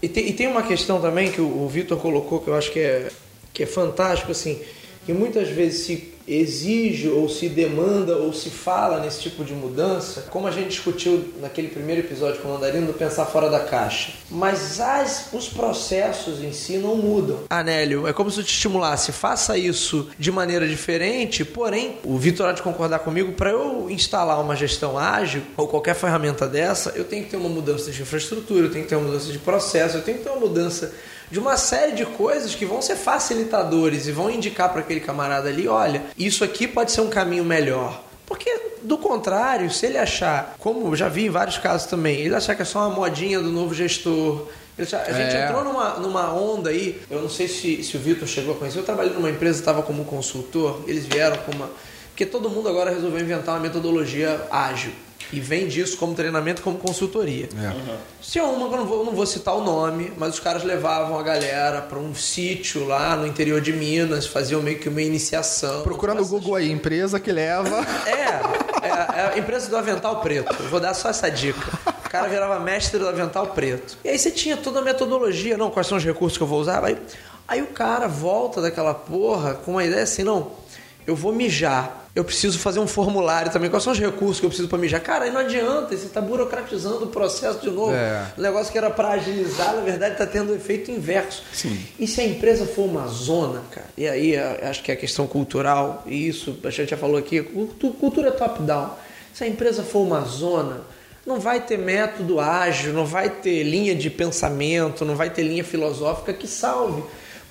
E tem, e tem uma questão também que o, o Vitor colocou que eu acho que é, que é fantástico, assim, que muitas vezes se exige ou se demanda ou se fala nesse tipo de mudança, como a gente discutiu naquele primeiro episódio com o Mandarino do pensar fora da caixa. Mas as, os processos em si não mudam. Anélio, é como se eu te estimulasse, faça isso de maneira diferente, porém, o Vitor há de concordar comigo, para eu instalar uma gestão ágil ou qualquer ferramenta dessa, eu tenho que ter uma mudança de infraestrutura, eu tenho que ter uma mudança de processo, eu tenho que ter uma mudança de uma série de coisas que vão ser facilitadores e vão indicar para aquele camarada ali, olha, isso aqui pode ser um caminho melhor. Porque, do contrário, se ele achar, como eu já vi em vários casos também, ele achar que é só uma modinha do novo gestor. A gente
É.
entrou numa, numa onda aí, eu não sei se, se o Vitor chegou a conhecer, eu trabalhei numa empresa, estava como consultor, eles vieram com uma. Porque todo mundo agora resolveu inventar uma metodologia ágil. E vem disso como treinamento, como consultoria. Se é uma, que eu não vou, eu não vou citar o nome, mas os caras levavam a galera para um sítio lá no interior de Minas, faziam meio que uma iniciação.
Procurando o Google aí, empresa que leva.
É, é, é a empresa do avental preto. Eu vou dar só essa dica. O cara virava mestre do avental preto. E aí você tinha toda a metodologia, não, quais são os recursos que eu vou usar? Aí, aí o cara volta daquela porra com uma ideia assim, não, eu vou mijar. Eu preciso fazer um formulário também. Quais são os recursos que eu preciso para mijar? Cara, aí não adianta, você está burocratizando o processo de novo.
É.
O negócio que era para agilizar, na verdade, está tendo o efeito inverso.
Sim.
E se a empresa for uma zona, cara, e aí acho que é a questão cultural, e isso a gente já falou aqui, cultu- cultura top-down. Se a empresa for uma zona, não vai ter método ágil, não vai ter linha de pensamento, não vai ter linha filosófica que salve.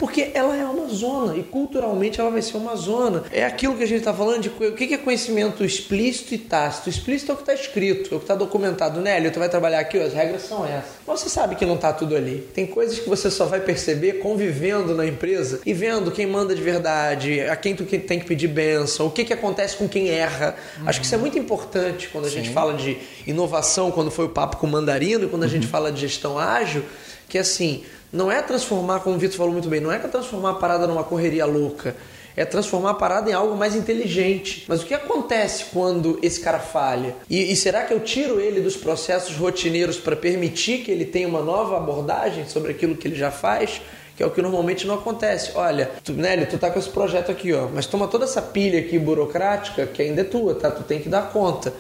Porque ela é uma zona e culturalmente ela vai ser uma zona. É aquilo que a gente está falando de o que é conhecimento explícito e tácito. Explícito é o que está escrito, é o que está documentado. Nélio, tu vai trabalhar aqui, ó, as regras são essas. Mas você sabe que não está tudo ali. Tem coisas que você só vai perceber convivendo na empresa e vendo quem manda de verdade, a quem tu tem que pedir benção, o que, que acontece com quem erra. Acho que isso é muito importante quando a gente fala de inovação, quando foi o papo com o mandarino, e quando a gente fala de gestão ágil, que assim, não é transformar, como o Vitor falou muito bem, não é é transformar a parada numa correria louca. É transformar a parada em algo mais inteligente. Mas o que acontece quando esse cara falha? E, e será que eu tiro ele dos processos rotineiros para permitir que ele tenha uma nova abordagem sobre aquilo que ele já faz? Que é o que normalmente não acontece. Olha, tu, Nélio, tu tá com esse projeto aqui, ó, mas toma toda essa pilha aqui burocrática que ainda é tua, tá? Tu tem que dar conta.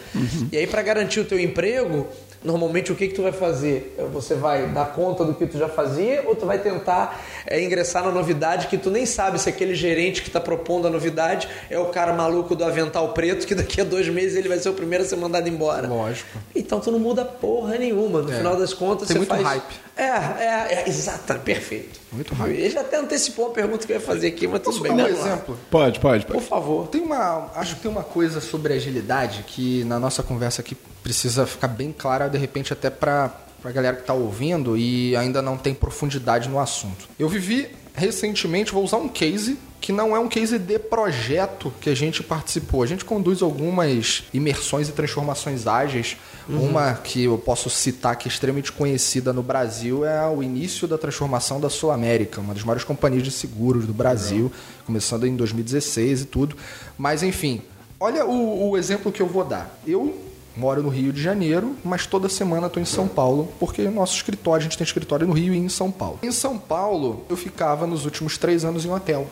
E aí, para garantir o teu emprego, Normalmente o que, que tu vai fazer? Você vai dar conta do que tu já fazia ou tu vai tentar é, ingressar na novidade que tu nem sabe se aquele gerente que está propondo a novidade é o cara maluco do avental preto que daqui a dois meses ele vai ser o primeiro a ser mandado embora.
Lógico.
Então tu não muda porra nenhuma. No
É.
final das contas
Tem
você
muito
faz...
hype.
É, é, é, exato, perfeito.
Muito hype.
Ele já até antecipou a pergunta que eu ia fazer aqui, mas tudo
Posso
bem.
dar um
lá.
exemplo?
Pode, pode,
Por
pode.
favor.
Tem uma, acho que tem uma coisa sobre agilidade que na nossa conversa aqui precisa ficar bem clara, de repente até para a galera que está ouvindo e ainda não tem profundidade no assunto. Eu vivi recentemente, vou usar um case que não é um case de projeto que a gente participou. A gente conduz algumas imersões e transformações ágeis. Uma que eu posso citar que é extremamente conhecida no Brasil é o início da transformação da Sul América, uma das maiores companhias de seguros do Brasil, começando em 2016 e tudo. Mas enfim, olha o, o exemplo que eu vou dar. Eu moro no Rio de Janeiro, mas toda semana estou em São Paulo, porque o nosso escritório, a gente tem escritório no Rio e em São Paulo. Em São Paulo, eu ficava nos últimos três anos em um hotel.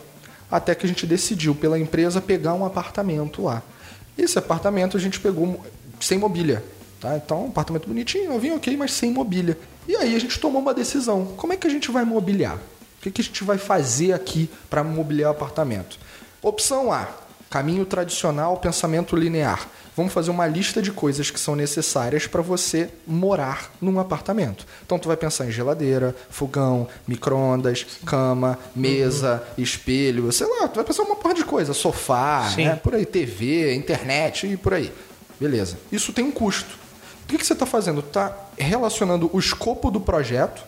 Até que a gente decidiu, pela empresa, pegar um apartamento lá. Esse apartamento a gente pegou sem mobília. Tá? Então, um apartamento bonitinho, novinho, ok, mas sem mobília. E aí a gente tomou uma decisão. Como é que a gente vai mobiliar? O que, que a gente vai fazer aqui para mobiliar o apartamento? Opção A. Caminho tradicional, pensamento linear. Vamos fazer uma lista de coisas que são necessárias para você morar num apartamento. Então tu vai pensar em geladeira, fogão, micro-ondas, cama, mesa, espelho, sei lá, tu vai pensar uma porra de coisa, sofá,
Sim.
né? por aí, TV, internet e por aí. Beleza. Isso tem um custo. O que, que você está fazendo? Está relacionando o escopo do projeto.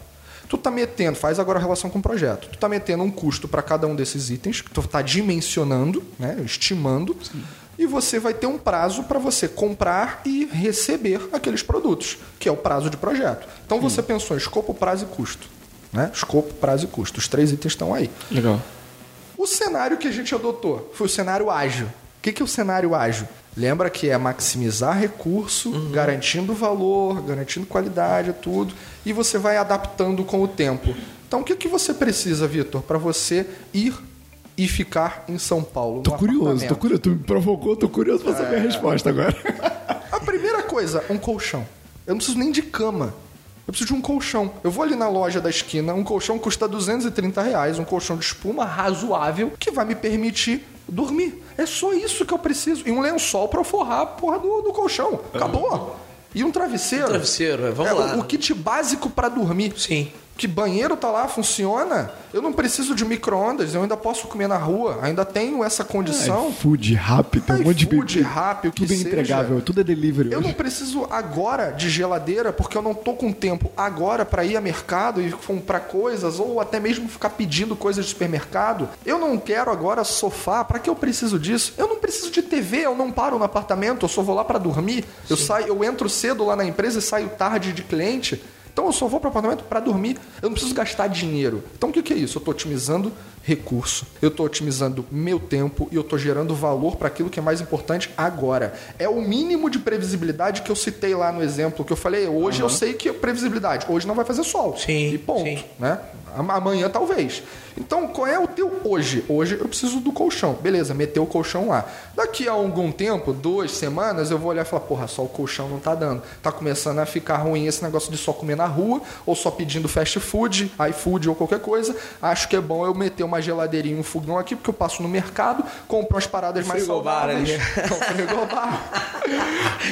Tu está metendo, faz agora a relação com o projeto. Tu está metendo um custo para cada um desses itens, que tu está dimensionando, né, estimando, e você vai ter um prazo para você comprar e receber aqueles produtos, que é o prazo de projeto. Então você pensou em escopo, prazo e custo. Né? Escopo, prazo e custo. Os três itens estão aí.
Legal.
O cenário que a gente adotou foi o cenário ágil. O que, que é o cenário ágil? Lembra que é maximizar recurso, garantindo valor, garantindo qualidade, tudo, e você vai adaptando com o tempo. Então, o que, que você precisa, Vitor, para você ir e ficar em São Paulo?
Tô curioso, tô curioso. Tu me provocou, tô curioso pra saber a resposta agora.
A primeira coisa, um colchão. Eu não preciso nem de cama. Eu preciso de um colchão. Eu vou ali na loja da esquina, um colchão custa 230 reais, um colchão de espuma razoável que vai me permitir dormir. É só isso que eu preciso. E um lençol pra eu forrar a porra do, do colchão. Acabou. E um travesseiro.
Travesseiro, é, vamos
É,
lá.
O, o kit básico pra dormir.
Sim.
Que banheiro tá lá, funciona. Eu não preciso de micro-ondas, eu ainda posso comer na rua, ainda tenho essa condição.
Food rápido, um monte de
iFood,
bebida.
Rappi, o que
Tudo é
seja.
entregável, tudo é delivery.
Eu
hoje.
não preciso agora de geladeira porque eu não tô com tempo agora para ir a mercado e comprar coisas ou até mesmo ficar pedindo coisas de supermercado. Eu não quero agora sofá. Para que eu preciso disso? Eu não preciso de TV. Eu não paro no apartamento. Eu só vou lá para dormir. Eu saio, eu entro cedo lá na empresa e saio tarde de cliente. Então eu só vou para o apartamento para dormir. Eu não preciso gastar dinheiro. Então o que, que é isso? Eu estou otimizando recurso. Eu estou otimizando meu tempo e eu estou gerando valor para aquilo que é mais importante agora. É o mínimo de previsibilidade que eu citei lá no exemplo que eu falei. Hoje eu sei que é previsibilidade. Hoje não vai fazer sol.
Sim,
E ponto.
sim.
Né? Am- Amanhã talvez. Então, qual é o teu hoje? Hoje eu preciso do colchão. Beleza, meteu o colchão lá. Daqui a algum tempo, duas semanas, eu vou olhar e falar, porra, só o colchão não tá dando. Tá começando a ficar ruim esse negócio de só comer na rua, ou só pedindo fast food, iFood ou qualquer coisa. Acho que é bom eu meter uma geladeirinha, um fogão aqui, porque eu passo no mercado, compro umas paradas mais
Frigobar
saudáveis.
ali.
Não, frigobar.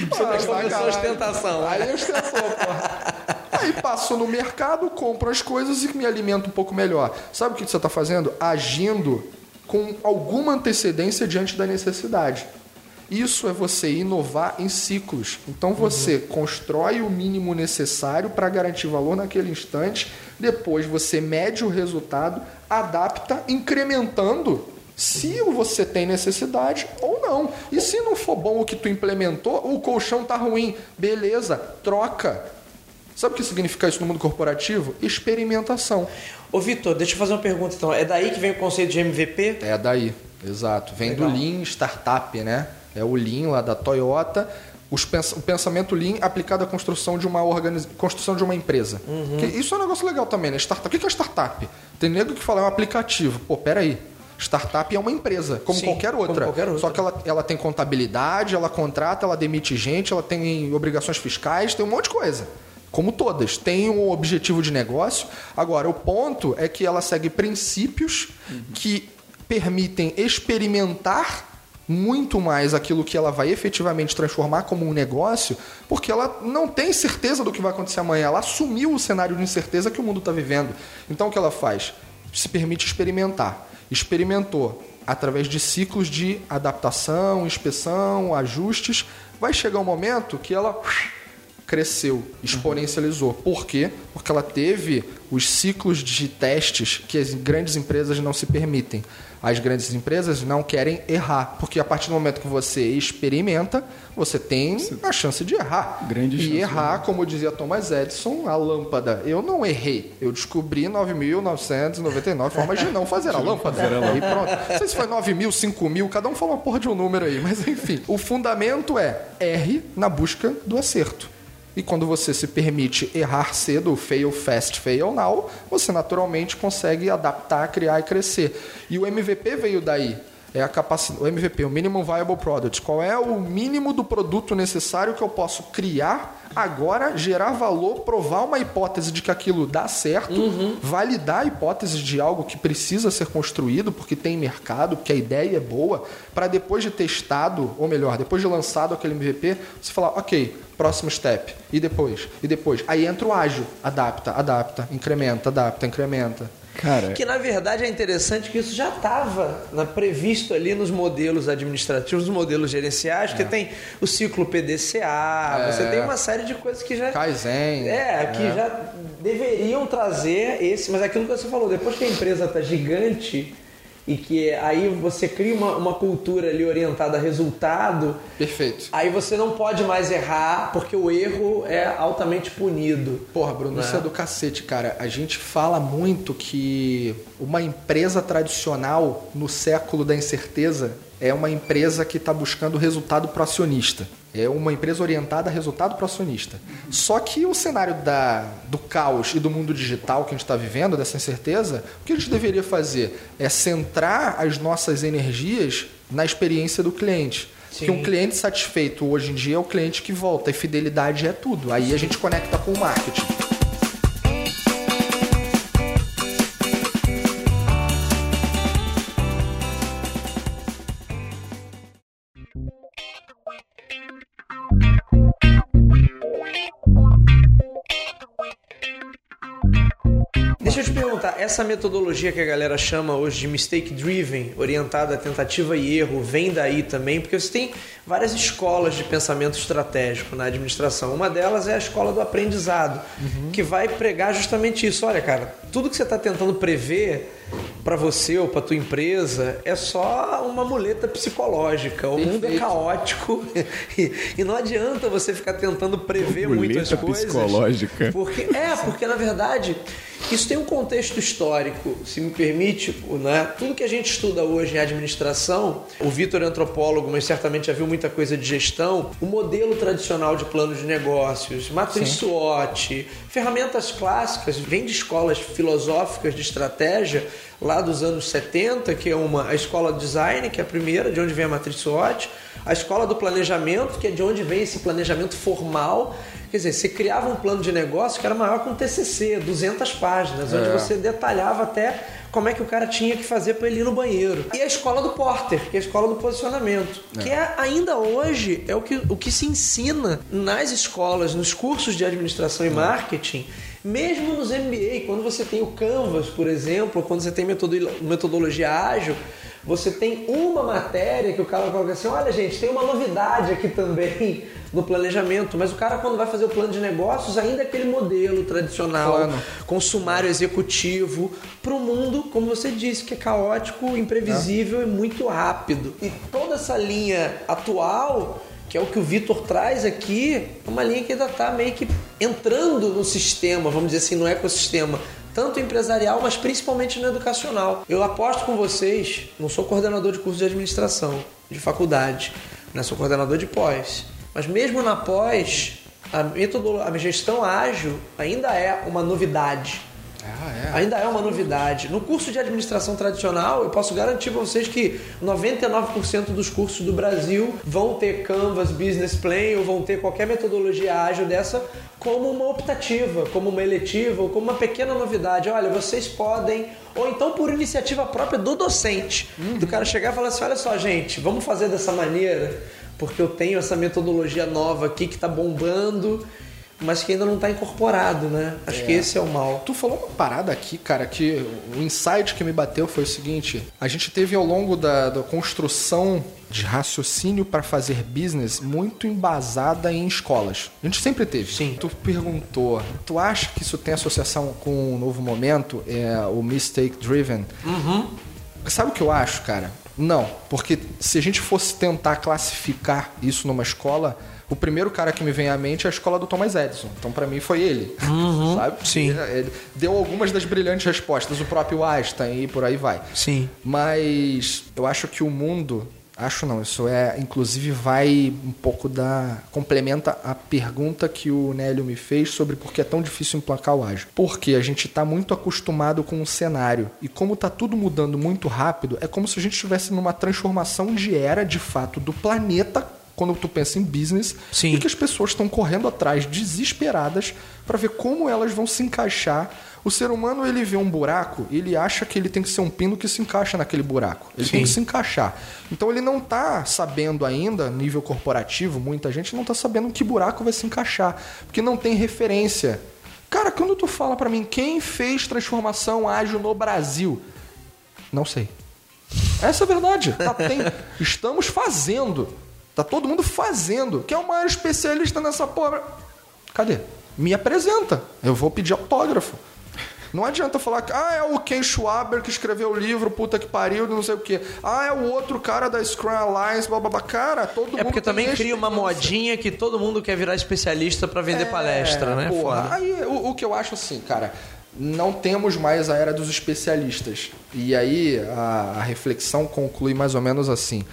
Você
Ah,
começou a ostentação.
Aí ostentou, porra. Aí passo no mercado, compro as coisas e me alimento um pouco melhor. Sabe o que você está fazendo? Agindo com alguma antecedência diante da necessidade. Isso é você inovar em ciclos. Então você constrói o mínimo necessário para garantir valor naquele instante, depois você mede o resultado, adapta, incrementando se você tem necessidade ou não. E se não for bom o que tu implementou, o colchão tá ruim, beleza, troca. Sabe o que significa isso no mundo corporativo? Experimentação.
Ô, Vitor, deixa eu fazer uma pergunta então. É daí que vem o conceito de MVP?
É daí, exato. Vem
Legal.
do Lean Startup, né? É o Lean lá da Toyota. Pens- o pensamento Lean aplicado à construção de uma organiz... construção de uma empresa. Que isso é um negócio legal também, né? Startup. O que é startup? Tem nego que fala é um aplicativo. Pô, peraí. Startup é uma empresa, como
Sim,
qualquer
como
outra.
qualquer outra.
Só que ela, ela tem contabilidade, ela contrata, ela demite gente, ela tem obrigações fiscais, tem um monte de coisa. Como todas, tem um objetivo de negócio. Agora, o ponto é que ela segue princípios que permitem experimentar muito mais aquilo que ela vai efetivamente transformar como um negócio, porque ela não tem certeza do que vai acontecer amanhã. Ela assumiu o cenário de incerteza que o mundo está vivendo. Então, o que ela faz? Se permite experimentar. Experimentou através de ciclos de adaptação, inspeção, ajustes. Vai chegar um momento que ela cresceu, exponencializou. Por quê? Porque ela teve os ciclos de testes que as grandes empresas não se permitem. As grandes empresas não querem errar, porque a partir do momento que você experimenta, você tem a chance de errar.
Grande
e
chance de
errar, como dizia Thomas Edison, a lâmpada. Eu não errei, eu descobri 9.999 formas de não fazer a lâmpada. E pronto. Não sei se foi 9 mil, 5 mil, cada um falou uma porra de um número aí, mas enfim. O fundamento é erre na busca do acerto. E quando você se permite errar cedo, fail fast, fail now, você naturalmente consegue adaptar, criar e crescer. E o MVP veio daí. É a capacidade, o MVP, o Minimum Viable Product. Qual é o mínimo do produto necessário que eu posso criar agora, gerar valor, provar uma hipótese de que aquilo dá certo,
Uhum.
validar a hipótese de algo que precisa ser construído porque tem mercado, porque a ideia é boa, para depois de testado, ou melhor, depois de lançado aquele MVP, você falar, ok, próximo step, e depois, e depois. Aí entra o ágil, adapta, adapta, incrementa, adapta, incrementa.
Cara,
Que na verdade é interessante que isso já estava previsto ali nos modelos administrativos, nos modelos gerenciais,
É.
que tem o ciclo PDCA, você tem uma série de coisas que já.
Kaizen.
É, que já deveriam trazer esse, mas aquilo que você falou, depois que a empresa está gigante e que aí você cria uma, uma cultura ali orientada a resultado,
Perfeito.
aí você não pode mais errar, porque o erro é altamente punido.
Porra, Bruno, isso é do cacete, cara. A gente fala muito que uma empresa tradicional no século da incerteza é uma empresa que está buscando resultado pro acionista. É uma empresa orientada a resultado pro acionista. Só que o cenário da, do caos e do mundo digital que a gente está vivendo, dessa incerteza, o que a gente deveria fazer é centrar as nossas energias na experiência do cliente.
Sim.
Que um cliente satisfeito hoje em dia é o cliente que volta e fidelidade é tudo. Aí a gente conecta com o marketing.
Essa metodologia que a galera chama hoje de mistake driven, orientada a tentativa e erro, vem daí também? Porque você tem várias escolas de pensamento estratégico na administração. Uma delas é a escola do aprendizado, que vai pregar justamente isso. Olha, cara, tudo que você está tentando prever para você ou para tua empresa é só uma muleta psicológica. O mundo é
Perfeito.
caótico e, e não adianta você ficar tentando prever muitas
Muleta
coisas.
psicológica.
Porque, é, porque na verdade isso tem um contexto histórico, se me permite, né? Tudo que a gente estuda hoje em administração, o Vitor é antropólogo, mas certamente já viu muita coisa de gestão, o modelo tradicional de plano de negócios, matriz SWOT, ferramentas clássicas, vem de escolas filosóficas de estratégia lá dos anos 70, que é uma a escola de design, que é a primeira, de onde vem a matriz SWOT, a escola do planejamento, que é de onde vem esse planejamento formal. Quer dizer, você criava um plano de negócio que era maior que um TCC, 200 páginas, onde
É.
você detalhava até como é que o cara tinha que fazer para ele ir no banheiro. E a escola do Porter, que é a escola do posicionamento, que é, ainda hoje é o que, o que se ensina nas escolas, nos cursos de administração e marketing, mesmo nos MBA, quando você tem o Canvas, por exemplo, quando você tem metodo- metodologia ágil, você tem uma matéria que o cara coloca assim: olha, gente, tem uma novidade aqui também no planejamento, mas o cara, quando vai fazer o plano de negócios, ainda é aquele modelo tradicional, com sumário executivo, para o mundo, como você disse, que é caótico, imprevisível e muito rápido. E toda essa linha atual, que é o que o Vitor traz aqui, é uma linha que ainda está meio que entrando no sistema, vamos dizer assim, no ecossistema. Tanto empresarial, mas principalmente no educacional. Eu aposto com vocês, não sou coordenador de curso de administração, de faculdade, né? sou coordenador de pós. Mas mesmo na pós, a, metodolo- a gestão ágil ainda é uma novidade.
Ah,
Ainda é uma novidade. No curso de administração tradicional, eu posso garantir para vocês que 99% dos cursos do Brasil vão ter Canvas, Business Plan ou vão ter qualquer metodologia ágil dessa como uma optativa, como uma eletiva ou como uma pequena novidade. Olha, vocês podem, ou então por iniciativa própria do docente, do cara chegar e falar assim: olha só, gente, vamos fazer dessa maneira, porque eu tenho essa metodologia nova aqui que está bombando. Mas que ainda não está incorporado, né? Acho que esse é o mal.
Tu falou uma parada aqui, cara, que o insight que me bateu foi o seguinte: a gente teve ao longo da, da construção de raciocínio para fazer business muito embasada em escolas. A gente sempre teve.
Sim.
Tu perguntou, tu acha que isso tem associação com o novo momento, é, o mistake driven? Sabe o que eu acho, cara? Não, porque se a gente fosse tentar classificar isso numa escola, o primeiro cara que me vem à mente é a escola do Thomas Edison. Então, pra mim, foi ele. Sabe?
sim.
Ele, ele deu algumas das brilhantes respostas, o próprio Einstein e por aí vai.
Sim.
Mas eu acho que o mundo, Acho não, isso é, inclusive vai um pouco da complementa a pergunta que o Nélio me fez sobre por que é tão difícil emplacar o ágil. Porque a gente está muito acostumado com o cenário e como está tudo mudando muito rápido, é como se a gente estivesse numa transformação de era, de fato, do planeta quando tu pensa em business
Sim.
e que as pessoas estão correndo atrás desesperadas para ver como elas vão se encaixar. O ser humano ele vê um buraco, ele acha que ele tem que ser um pino que se encaixa naquele buraco. Ele tem
Sim.
que se encaixar. Então ele não está sabendo ainda, nível corporativo, muita gente não está sabendo que buraco vai se encaixar, porque não tem referência. Cara, quando tu fala para mim quem fez transformação ágil no Brasil, não sei. Essa é a verdade. Tá, tem- estamos fazendo. Tá todo mundo fazendo. Quem é o maior especialista nessa porra? Cadê? Me apresenta. Eu vou pedir autógrafo. Não adianta falar que ah, é o Ken Schwaber que escreveu o livro, puta que pariu, não sei o quê. Ah, é o outro cara da Scrum Alliance, blá. Cara, todo mundo.
É porque também cria uma modinha que todo mundo quer virar especialista pra vender palestra, né?
É, porra. Aí o, o que eu acho assim, cara, não temos mais a era dos especialistas. E aí a, a reflexão conclui mais ou menos assim.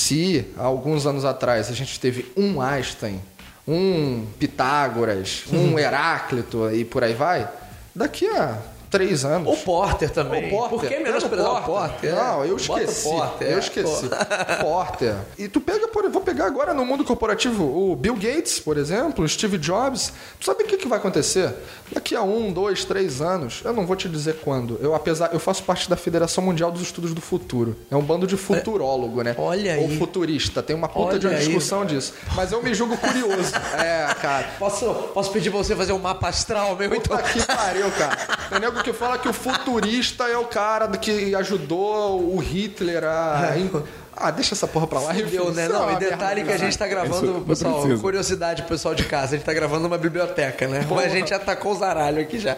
Se há alguns anos atrás a gente teve um Einstein, um Pitágoras, um Heráclito e por aí vai, daqui a três anos.
O Porter também.
O Porter.
Por que menosprezar o Porter?
Não, eu esqueci.
Porter,
eu esqueci.
pô.
Porter. E tu pega, por, vou pegar agora no mundo corporativo o Bill Gates, por exemplo, o Steve Jobs. Tu sabe o que, que vai acontecer? Daqui a um, dois, três anos, eu não vou te dizer quando. Eu, apesar, eu faço parte da Federação Mundial dos Estudos do Futuro. É um bando de futurólogo, né?
Olha
Ou
aí.
futurista. Tem uma puta
Olha
de uma
aí.
discussão disso. Mas eu me julgo curioso. é, cara.
Posso, posso pedir pra você fazer um mapa astral meu, então?
Puta que pariu, cara. Tem nego que fala que o futurista é o cara que ajudou o Hitler a. Ah, deixa essa porra pra lá.
Deu, né?
É
Não, e detalhe que a gente tá gravando,
Isso
pessoal,
precisa.
curiosidade pro pessoal de casa, a gente tá gravando uma biblioteca, né? Mas a gente atacou os aralhos aqui já.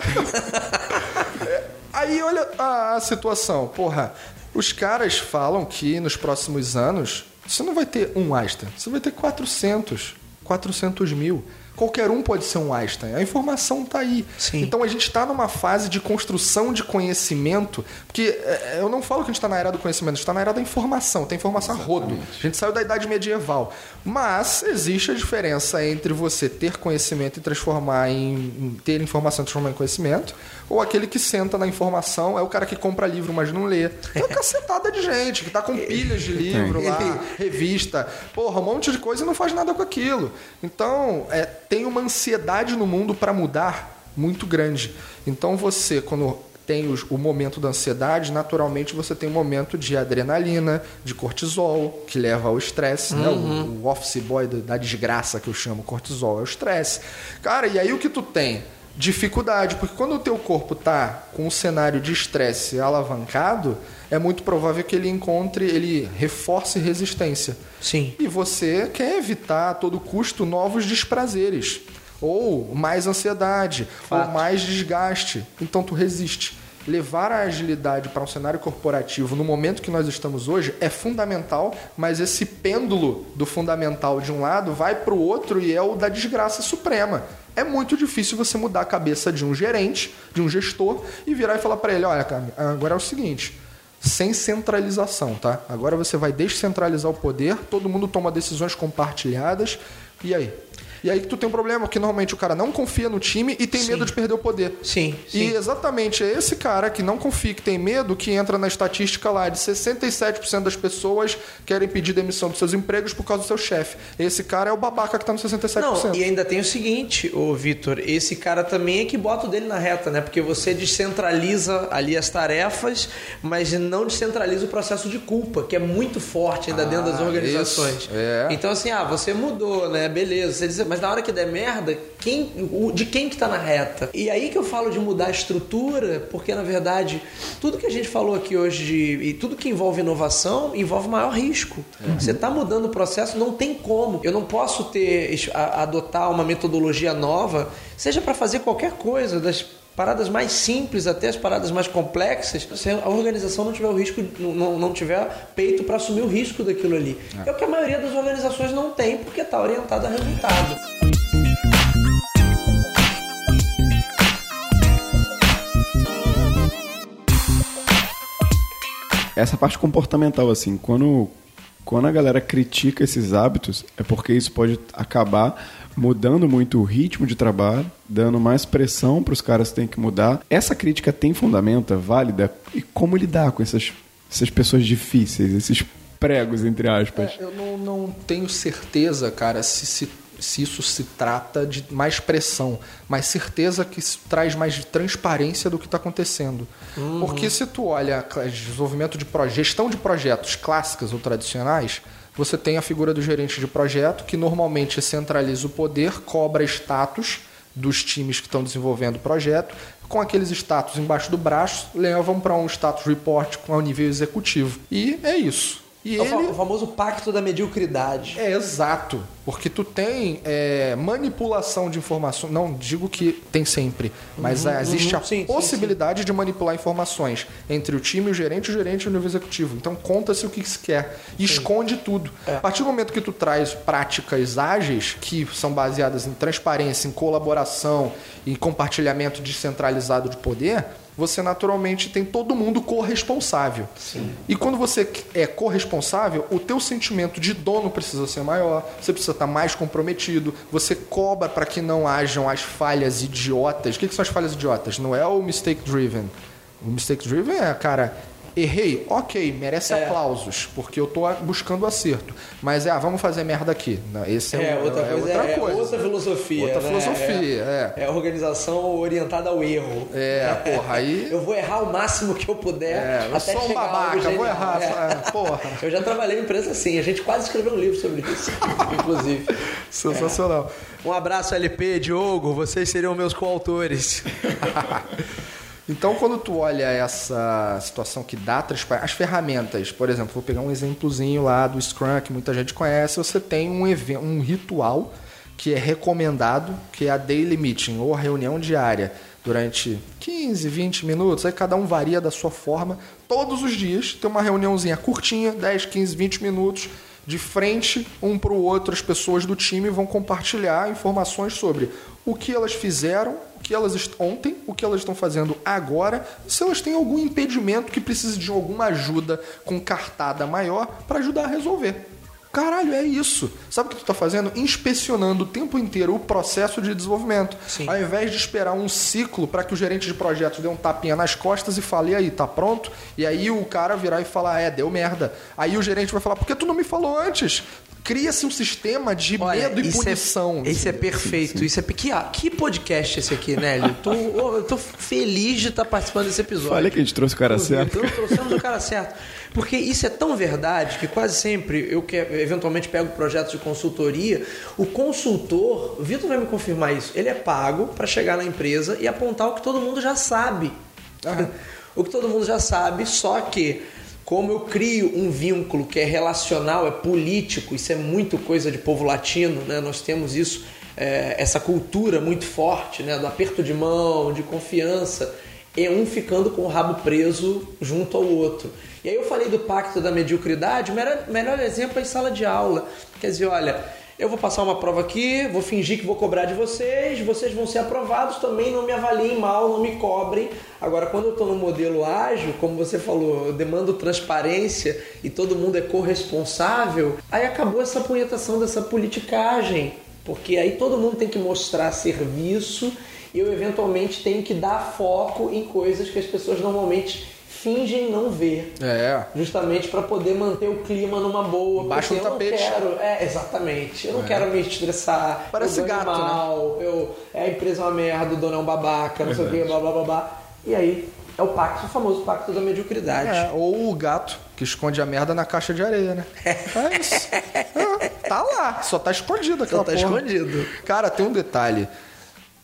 Aí olha a, a situação. Porra, os caras falam que nos próximos anos você não vai ter um Einstein, você vai ter 400, 400 mil. Qualquer um pode ser um Einstein. A informação tá aí.
Sim.
Então a gente está numa fase de construção de conhecimento, porque é, eu não falo que a gente está na era do conhecimento, a gente está na era da informação. Tem informação a rodo. A gente saiu da idade medieval. Mas existe a diferença entre você ter conhecimento e transformar em, em ter informação e transformar em conhecimento, ou aquele que senta na informação, é o cara que compra livro, mas não lê. Tem uma cacetada de gente que tá com pilhas de livro lá, revista, porra, um monte de coisa e não faz nada com aquilo. Então, é, tem uma ansiedade no mundo para mudar muito grande. Então, você, quando tem os- o momento da ansiedade, naturalmente você tem um momento de adrenalina, de cortisol, que leva ao estresse, né? O, o office boy da, da desgraça que eu chamo cortisol é o estresse. Cara, e aí o que tu tem? Dificuldade, porque quando o teu corpo tá com um cenário de estresse alavancado, é muito provável que ele encontre, ele reforce resistência.
Sim.
E você quer evitar a todo custo novos desprazeres, ou mais ansiedade,
Fato.
ou mais desgaste. Então tu resiste. Levar a agilidade para um cenário corporativo no momento que nós estamos hoje é fundamental, mas esse pêndulo do fundamental de um lado vai para o outro e é o da desgraça suprema. É muito difícil você mudar a cabeça de um gerente, de um gestor e virar e falar para ele: olha, cara, agora é o seguinte, sem centralização, tá? Agora você vai descentralizar o poder, todo mundo toma decisões compartilhadas. E aí? E aí que tu tem um problema, que normalmente o cara não confia no time e tem
Sim.
medo de perder o poder.
Sim,
E
sim.
exatamente é esse cara que não confia, que tem medo, que entra na estatística lá de 67% das pessoas querem pedir demissão dos seus empregos por causa do seu chefe. Esse cara é o babaca que tá no 67%.
Não, e ainda tem o seguinte, ô Vitor, esse cara também é que bota o dele na reta, né? Porque você descentraliza ali as tarefas, mas não descentraliza o processo de culpa, que é muito forte ainda dentro das
Ah,
organizações.
é.
Então, assim, ah, você mudou, né? Beleza. Você diz, mas na hora que der merda, quem, de quem que tá na reta? E aí que eu falo de mudar a estrutura, porque na verdade, tudo que a gente falou aqui hoje de, e tudo que envolve inovação envolve maior risco. Você tá mudando o processo, não tem como. Eu não posso ter adotar uma metodologia nova, seja para fazer qualquer coisa, das paradas mais simples até as paradas mais complexas, se a organização não tiver o risco, não, não- tiver peito para assumir o risco daquilo ali. É. o que a maioria das organizações não tem, porque está orientada a resultado.
Essa parte comportamental, assim, quando quando a galera critica esses hábitos, é porque isso pode acabar mudando muito o ritmo de trabalho, dando mais pressão para os caras que têm que mudar. Essa crítica tem fundamento, é válida? E como lidar com essas, essas pessoas difíceis, esses pregos, entre aspas?
É, eu não, não tenho certeza, cara, se se se isso se trata de mais pressão, mas certeza que isso traz mais transparência do que está acontecendo. Uhum. Porque se tu olha desenvolvimento de projetos, gestão de projetos clássicas ou tradicionais, você tem a figura do gerente de projeto que normalmente centraliza o poder, cobra status dos times que estão desenvolvendo o projeto, com aqueles status embaixo do braço, levam para um status report com o nível executivo. E é isso. E
é
ele...
o famoso pacto da mediocridade.
É exato, porque tu tem é, manipulação de informações. Não digo que tem sempre, mas uhum, existe uhum, a sim, possibilidade sim, sim. de manipular informações entre o time, o gerente, o gerente e o nível executivo. Então conta-se o que se quer e esconde tudo. É. A partir do momento que tu traz práticas ágeis que são baseadas em transparência, em colaboração, em compartilhamento descentralizado de poder, você naturalmente tem todo mundo corresponsável.
Sim.
E quando você é corresponsável, o teu sentimento de dono precisa ser maior, você precisa estar mais comprometido, você cobra para que não hajam as falhas idiotas. O que, que são as falhas idiotas? Não é o mistake driven. O mistake driven é, cara, Errei, ok, merece é. aplausos, porque eu tô buscando acerto. Mas é, ah, vamos fazer merda aqui. Esse é,
é outra, é coisa, outra é, coisa. outra filosofia.
Outra
né?
filosofia,
é, é. É organização orientada ao erro.
É, porra, aí.
eu vou errar o máximo que eu puder.
É, eu
até
sou um babaca, vou errar. É. Porra.
Eu já trabalhei em empresa assim, a gente quase escreveu um livro sobre isso, inclusive.
Sensacional.
Um abraço, LP, Diogo, vocês seriam meus coautores.
Então, quando tu olha essa situação que dá as ferramentas, por exemplo, vou pegar um exemplozinho lá do Scrum que muita gente conhece, você tem um evento, um ritual que é recomendado, que é a daily meeting ou a reunião diária durante 15, 20 minutos, aí cada um varia da sua forma. Todos os dias tem uma reuniãozinha curtinha, 10, 15, 20 minutos, de frente um para o outro, as pessoas do time vão compartilhar informações sobre o que elas fizeram, que elas ontem, o que elas estão fazendo agora, se elas têm algum impedimento que precise de alguma ajuda com cartada maior para ajudar a resolver. Caralho, é isso. Sabe o que tu está fazendo? Inspecionando o tempo inteiro o processo de desenvolvimento.
Sim.
Ao invés de esperar um ciclo para que o gerente de projetos dê um tapinha nas costas e fale, e aí, tá pronto? E aí o cara virar e falar, é, deu merda. Aí o gerente vai falar, por que tu não me falou antes? Cria-se um sistema de Olha, medo e
isso
é punição.
É, isso é perfeito. Sim, sim. Isso é que, que podcast esse aqui, Nélio? Eu tô, eu tô feliz de estar participando desse episódio.
Olha que a gente trouxe o cara certo.
Então, trouxemos o cara certo. Porque isso é tão verdade que quase sempre eu que eventualmente pego projetos de consultoria, o consultor, o Vitor vai me confirmar isso, ele é pago para chegar na empresa e apontar o que todo mundo já sabe. Uhum. O que todo mundo já sabe, só que como eu crio um vínculo que é relacional, é político, isso é muito coisa de povo latino, né? Nós temos isso, é, essa cultura muito forte, né? Do aperto de mão, de confiança, e um ficando com o rabo preso junto ao outro. E aí eu falei do pacto da mediocridade, melhor, melhor exemplo é em sala de aula. Quer dizer, olha, eu vou passar uma prova aqui, vou fingir que vou cobrar de vocês, vocês vão ser aprovados também, não me avaliem mal, não me cobrem. Agora, quando eu estou no modelo ágil, como você falou, eu demando transparência e todo mundo é corresponsável, aí acabou essa punhetação dessa politicagem, porque aí todo mundo tem que mostrar serviço e eu eventualmente tenho que dar foco em coisas que as pessoas normalmente fingem não ver.
É.
Justamente para poder manter o clima numa boa.
Baixa o tapete.
Quero, é, exatamente. Eu não é. quero me estressar.
Parece
eu
gato,
mal,
né?
Eu, é, a empresa é uma merda, o dono é um babaca, não sei o que, blá blá blá blá. E aí é o pacto, o famoso pacto da mediocridade.
É, ou o gato que esconde a merda na caixa de areia, né? É isso. É, tá lá, só tá escondido aquela
Só tá
porra.
escondido.
Cara, tem um detalhe.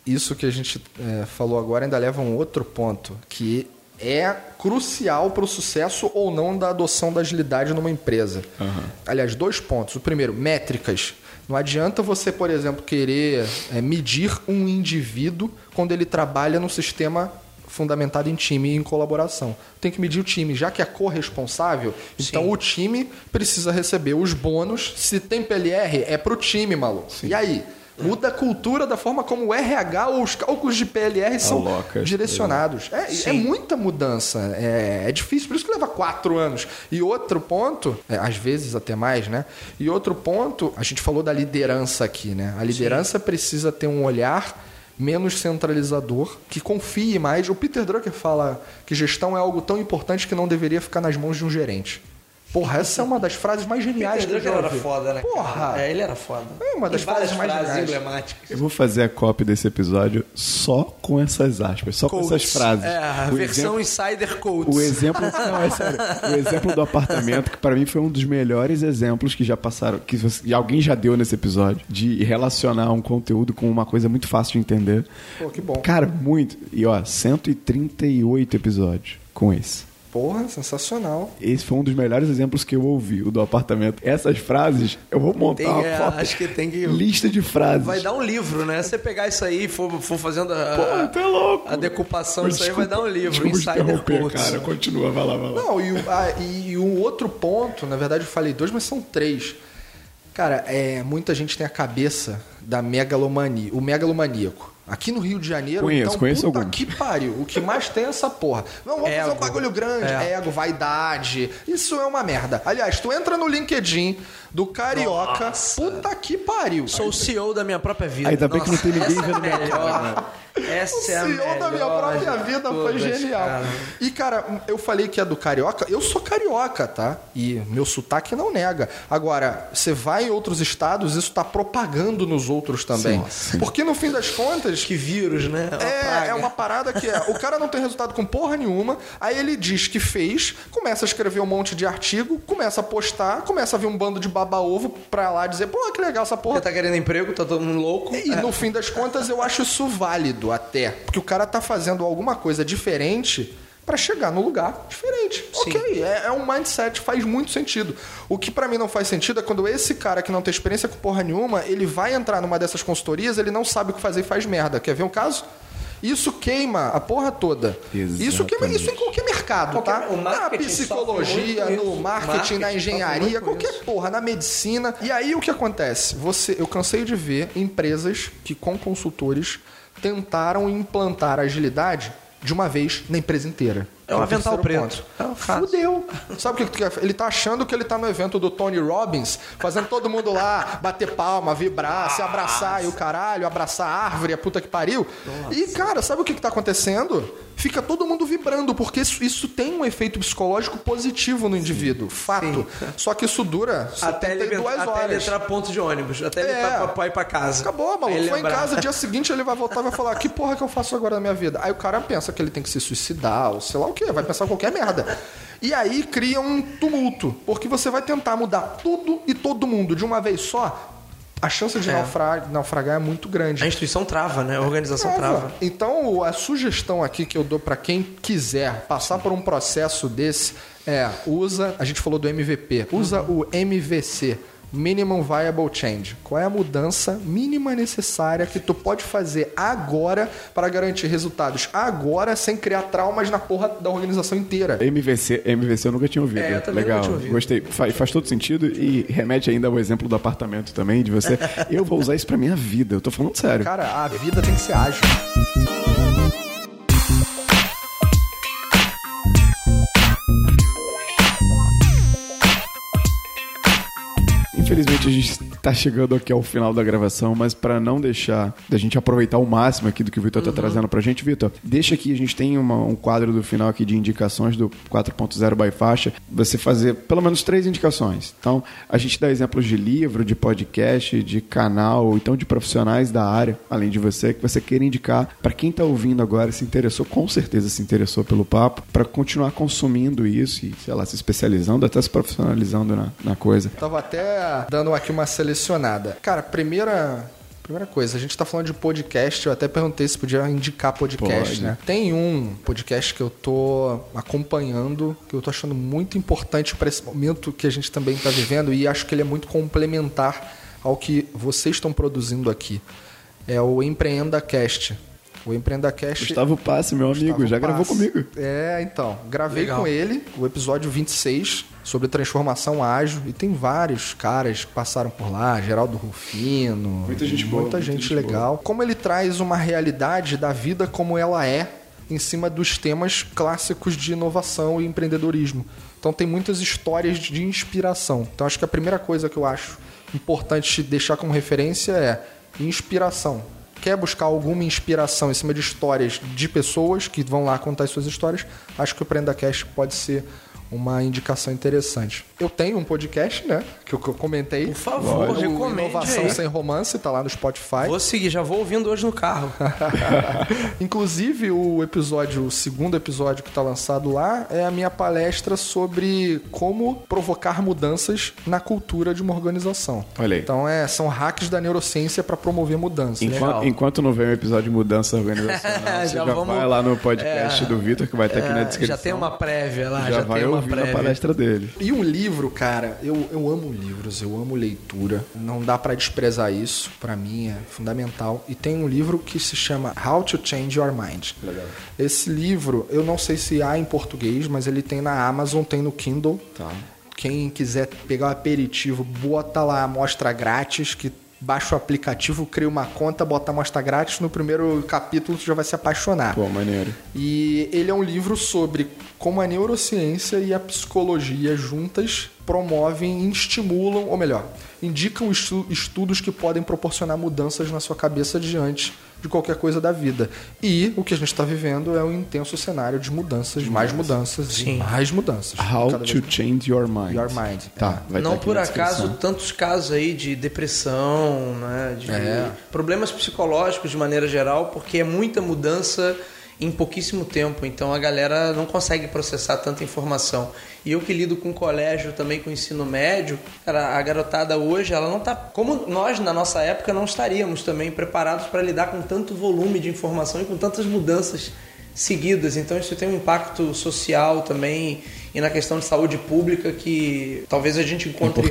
Isso que a gente é, falou agora ainda leva a um outro ponto, que é crucial para o sucesso ou não da adoção da agilidade numa empresa. Uhum. Aliás, dois pontos. O primeiro, métricas. Não adianta você, por exemplo, querer é, medir um indivíduo quando ele trabalha no sistema fundamentado em time e em colaboração. Tem que medir o time, já que é corresponsável, então Sim. o time precisa receber os bônus. Se tem PLR, é para o time, maluco. Sim. E aí? Muda a cultura da forma como o RH ou os cálculos de PLR são
Aloca,
direcionados. É, é
Sim.
muita mudança. É, é difícil, por isso que leva quatro anos. E outro ponto, é, às vezes até mais, né? E outro ponto, a gente falou da liderança aqui, né? A liderança precisa ter um olhar menos centralizador, que confie mais. O Peter Drucker fala que gestão é algo tão importante que não deveria ficar nas mãos de um gerente. Porra, essa é uma das frases mais geniais
Peter
que eu já
era
ouvi.
foda, né?
Porra!
É, ele era foda.
É uma das frases mais
frases emblemáticas.
Eu vou fazer a cópia desse episódio só com essas aspas, só com essas frases.
É, a
O
versão Insider Codes.
O exemplo, não, é sério. O exemplo do apartamento, que para mim foi um dos melhores exemplos que já passaram, que você- alguém já deu nesse episódio, de relacionar um conteúdo com uma coisa muito fácil de entender.
Pô, que bom.
Cara, muito. E ó, 138 episódios com esse.
Porra, sensacional.
Esse foi um dos melhores exemplos que eu ouvi, o do apartamento. Essas frases, eu vou montar
Tem,
uma
é,
cópia.
acho que tem que-
Lista de frases.
Vai dar um livro, né? Se você pegar isso aí e for, for fazendo a,
Pô, tá louco.
a decupação disso aí, vai dar um livro. Insider Codes.
cara. Continua, vai lá, vai lá.
Não, e, o- ah, e um outro ponto, na verdade eu falei dois, mas são três. Cara, é, muita gente tem a cabeça da megalomania, o megalomaníaco. Aqui no Rio de Janeiro,
Conheço,
então,
conheço
puta
alguns.
que pariu. O que mais tem é essa porra. Não, vamos fazer
Ego.
um bagulho grande.
É.
Ego, vaidade. Isso é uma merda. Aliás, tu entra no LinkedIn do Carioca,
Nossa.
puta que pariu.
Sou o CEO da minha própria vida.
Ainda bem que não tem ninguém
essa é a
vendo minha cara,
melhor. Essa
O
é a
CEO da minha própria vida foi genial.
cara.
E, cara, eu falei que é do carioca. Eu sou carioca, tá? E meu sotaque não nega. Agora, você vai em outros estados, isso tá propagando nos outros também.
Sim.
Porque no fim das contas.
Que vírus, né? Uma
É,
praga.
é uma parada que é. O cara não tem resultado com porra nenhuma, aí ele diz que fez, começa a escrever um monte de artigo, começa a postar, começa a vir um bando de baba-ovo pra lá dizer, pô, que legal essa porra.
Porque tá querendo emprego, tá todo mundo louco.
E
É.
no fim das contas eu acho isso válido até. Porque o cara tá fazendo alguma coisa diferente pra chegar no lugar diferente.
Sim.
Ok, é, é um mindset, faz muito sentido. O que pra mim não faz sentido é quando esse cara que não tem experiência com porra nenhuma, ele vai entrar numa dessas consultorias, ele não sabe o que fazer e faz merda. Quer ver um caso? Isso queima a porra toda. Isso queima
Exatamente.
isso em qualquer mercado,
Qualquer-
tá? na psicologia, no marketing,
Marketing
na engenharia, qualquer
isso.
porra, na medicina. E aí o que acontece? Você, eu cansei de ver empresas que com consultores tentaram implantar agilidade de uma vez na empresa inteira.
É um avental preto.
ponto.
É um fato.
Fudeu. Sabe o que que tu quer? Ele tá achando que ele tá no evento do Tony Robbins, fazendo todo mundo lá bater palma, vibrar, se abraçar e o caralho, abraçar a árvore, a puta que pariu. E, cara, sabe o que, que tá acontecendo? Fica todo mundo vibrando, porque isso, isso tem um efeito psicológico positivo no indivíduo. Fato. Só que isso dura
Até ele,
72
até ele
horas.
entrar ponto de ônibus. Até ele
É.
pra, pra ir pra casa.
Acabou, maluco. Foi em casa, dia seguinte ele vai voltar e vai falar: que porra que eu faço agora na minha vida? Aí o cara pensa que ele tem que se suicidar, ou sei lá o quê, vai pensar qualquer merda. E aí cria um tumulto, porque você vai tentar mudar tudo e todo mundo de uma vez só. A chance de
É.
naufra- naufragar é muito grande.
A instituição trava, né? A organização
Trava.
trava.
Então, a sugestão aqui que eu dou pra quem quiser passar por um processo desse é usa, a gente falou do MVP, usa o MVC, Minimum Viable Change. Qual é a mudança mínima necessária que tu pode fazer agora para garantir resultados agora sem criar traumas na porra da organização inteira?
MVC, MVC eu nunca tinha ouvido.
É, eu
Legal,
nunca tinha ouvido.
gostei. Faz, faz todo sentido e remete ainda ao exemplo do apartamento também, de você. eu vou usar isso pra minha vida, eu tô falando sério.
Cara, a vida tem que ser ágil.
Infelizmente a gente está chegando aqui ao final da gravação, mas para não deixar da gente aproveitar o máximo aqui do que o Vitor
Uhum.
está trazendo pra gente, Vitor, deixa aqui, a gente tem uma- um quadro do final aqui de indicações do 4.0 by faixa, você fazer pelo menos três indicações. Então, a gente dá exemplos de livro, de podcast, de canal, ou então de profissionais da área, além de você, que você queira indicar para quem está ouvindo agora, se interessou, com certeza se interessou pelo papo, para continuar consumindo isso e, sei lá, se especializando, até se profissionalizando na, na coisa.
Tava até dando aqui uma selecionada. Cara, primeira. Primeira coisa, a gente tá falando de podcast, eu até perguntei se podia indicar podcast,
Pode.
né? Tem um podcast que eu tô acompanhando, que eu tô achando muito importante para esse momento que a gente também tá vivendo e acho que ele é muito complementar ao que vocês estão produzindo aqui. É o Empreenda Cast. O Empreenda Cash.
Gustavo Passe, meu amigo,
Gustavo
já gravou
Passe.
comigo.
É, então. Gravei
Legal.
com ele o episódio 26 sobre transformação ágil. E tem vários caras que passaram por lá, Geraldo Rufino.
Muita gente boa,
Muita gente
gente
legal. Como ele traz uma realidade da vida como ela é em cima dos temas clássicos de inovação e empreendedorismo. Então tem muitas histórias de inspiração. Então acho que a primeira coisa que eu acho importante deixar como referência é inspiração. Quer buscar alguma inspiração em cima de histórias de pessoas que vão lá contar as suas histórias? Acho que o Prenda Cash pode ser uma indicação interessante. Eu tenho um podcast, né? Que eu, que eu comentei.
Por favor,
O
recomende
Inovação
aí.
Sem Romance, tá lá no Spotify.
Vou seguir, já vou ouvindo hoje no carro.
Inclusive, o episódio, o segundo episódio que está lançado lá, é a minha palestra sobre como provocar mudanças na cultura de uma organização.
Olha aí.
Então, é, são hacks da neurociência para promover mudanças.
Enquanto, enquanto não vem o episódio de mudança organizacional, você já,
Já vamos-
vai lá no podcast
É,
do Vitor, que vai estar aqui na
É,
descrição.
já tem uma prévia lá,
já,
já,
vai
tem uma
ouvir
prévia.
a palestra dele.
E um livro, cara, eu, eu amo livros, eu amo leitura. Não dá para desprezar isso, para mim é fundamental. E tem um livro que se chama How to Change Your Mind. Esse livro, eu não sei se há em português, mas ele tem na Amazon, tem no Kindle.
Tá.
Quem quiser pegar o aperitivo, bota lá a amostra grátis, que baixa o aplicativo, cria uma conta, bota a amostra grátis. No primeiro capítulo, tu já vai se apaixonar.
Pô, maneiro.
E ele é um livro sobre como a neurociência e a psicologia juntas promovem e estimulam, ou melhor, indicam estu- estudos que podem proporcionar mudanças na sua cabeça diante de qualquer coisa da vida. E o que a gente está vivendo é um intenso cenário de mudanças, mais mudanças e
Sim.
mais mudanças.
How to
vez-
change your mind.
Your mind.
Tá, vai
não
tá
por acaso tantos casos aí de depressão, né, de
É.
problemas psicológicos de maneira geral, porque é muita mudança em pouquíssimo tempo, então a galera não consegue processar tanta informação. E eu que lido com colégio também com ensino médio, cara, a garotada hoje, ela não tá como nós na nossa época não estaríamos também preparados para lidar com tanto volume de informação e com tantas mudanças seguidas. Então isso tem um impacto social também e na questão de saúde pública que talvez a gente encontre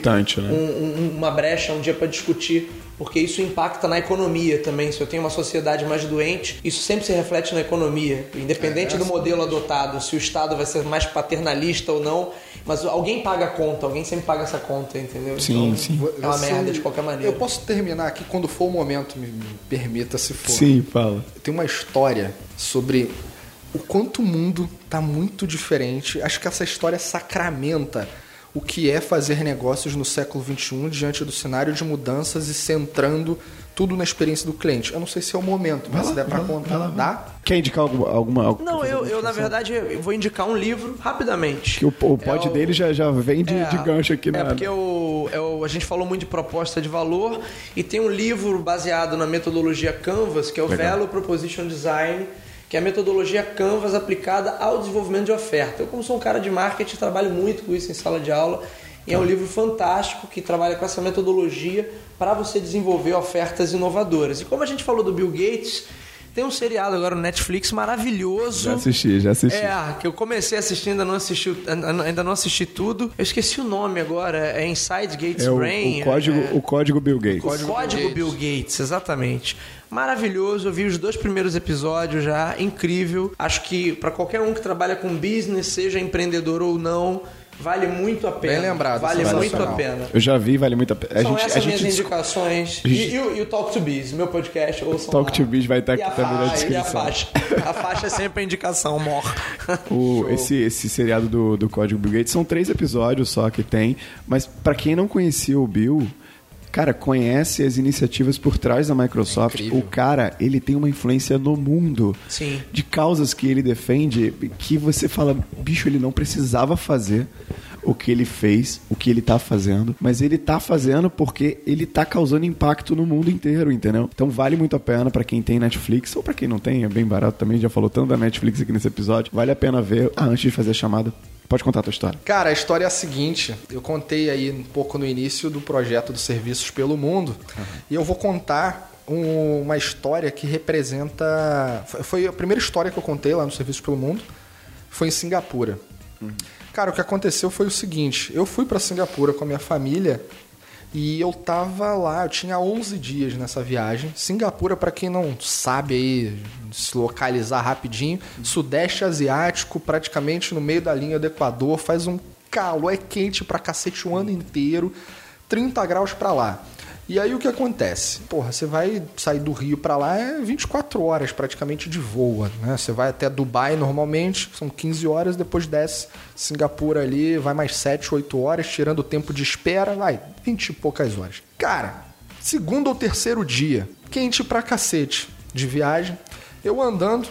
né?
um- um- uma brecha um dia para discutir, porque isso impacta na economia também. Se eu tenho uma sociedade mais doente, isso sempre se reflete na economia, independente
É,
do modelo adotado, se o Estado vai ser mais paternalista ou não, mas alguém paga a conta, alguém sempre paga essa conta, entendeu?
Sim,
Então,
sim.
É uma
Você-
merda de qualquer maneira.
Eu posso terminar aqui quando for o momento, me, me permita se for.
Sim, fala.
Tem uma história sobre o quanto o mundo está muito diferente. Acho que essa história sacramenta o que é fazer negócios no século XXI diante do cenário de mudanças e centrando tudo na experiência do cliente. Eu não sei se é o momento, mas se der para contar, dá?
Quer indicar alguma. alguma
Não, eu, eu na verdade eu vou indicar um livro rapidamente.
Que o, o pod
É o-
dele já, já vem de,
É,
de gancho aqui na.
É porque o, é o- a gente falou muito de proposta de valor e tem um livro baseado na metodologia Canvas, que é o
Legal.
Value Proposition Design, que é a metodologia Canvas aplicada ao desenvolvimento de oferta. Eu, como sou um cara de marketing, trabalho muito com isso em sala de aula. E é um livro fantástico que trabalha com essa metodologia para você desenvolver ofertas inovadoras. E como a gente falou do Bill Gates, tem um seriado agora no Netflix maravilhoso.
Já assisti, já assisti.
É, que eu comecei a assistir, ainda não assisti, ainda não assisti tudo. Eu esqueci o nome agora, é Inside Gates
É o,
Brain.
o código,
é-
o código Bill Gates.
o código, Bill, Gates. exatamente. Maravilhoso, eu vi os dois primeiros episódios já, incrível. Acho que para qualquer um que trabalha com business, seja empreendedor ou não, vale muito a pena.
Bem lembrado,
Vale muito a pena.
Eu já vi, vale muito a pena. A
São
gente,
essas
a
minhas
gente
indicações.
a
E, e o, e o Talk to Biz, meu podcast. Ouçam
Talk
lá.
to Biz vai estar
E
aqui
a
também na
fa- E a
descrição.
faixa. A faixa é sempre a indicação, mor.
O, esse, esse seriado do, do Código Bill Gates são três episódios só que tem, mas pra quem não conhecia o Bill, cara, conhece as iniciativas por trás da Microsoft.
incrível.
o cara, ele tem uma influência no mundo
Sim.
de causas que ele defende que você fala, bicho, ele não precisava fazer o que ele fez, o que ele tá fazendo, mas ele tá fazendo porque ele tá causando impacto no mundo inteiro, entendeu? Então vale muito a pena pra quem tem Netflix ou pra quem não tem, é bem barato também, já falou tanto da Netflix aqui nesse episódio. Vale a pena ver. Ah, antes de fazer a chamada, pode contar a tua história.
Cara, a história é a seguinte. Eu contei aí um pouco no início do projeto dos serviços pelo mundo. E eu vou contar um- uma história que representa. foi- a primeira história que eu contei lá no Serviços pelo Mundo. Foi em Singapura. Cara, o que aconteceu foi o seguinte: eu fui para Singapura com a minha família E eu tava lá, eu tinha 11 dias nessa viagem. Singapura, para quem não sabe aí, se localizar rapidinho, sudeste asiático, praticamente no meio da linha do Equador, faz um calor, é quente pra cacete o ano inteiro, 30 graus pra lá. E aí o que acontece? Porra, você vai sair do Rio para lá é 24 horas praticamente de voo, né? Você vai até Dubai normalmente, são 15 horas, depois desce Singapura ali, vai mais 7, 8 horas, tirando o tempo de espera, vai 20 e poucas horas. Cara, segundo ou terceiro dia, quente pra cacete de viagem, eu andando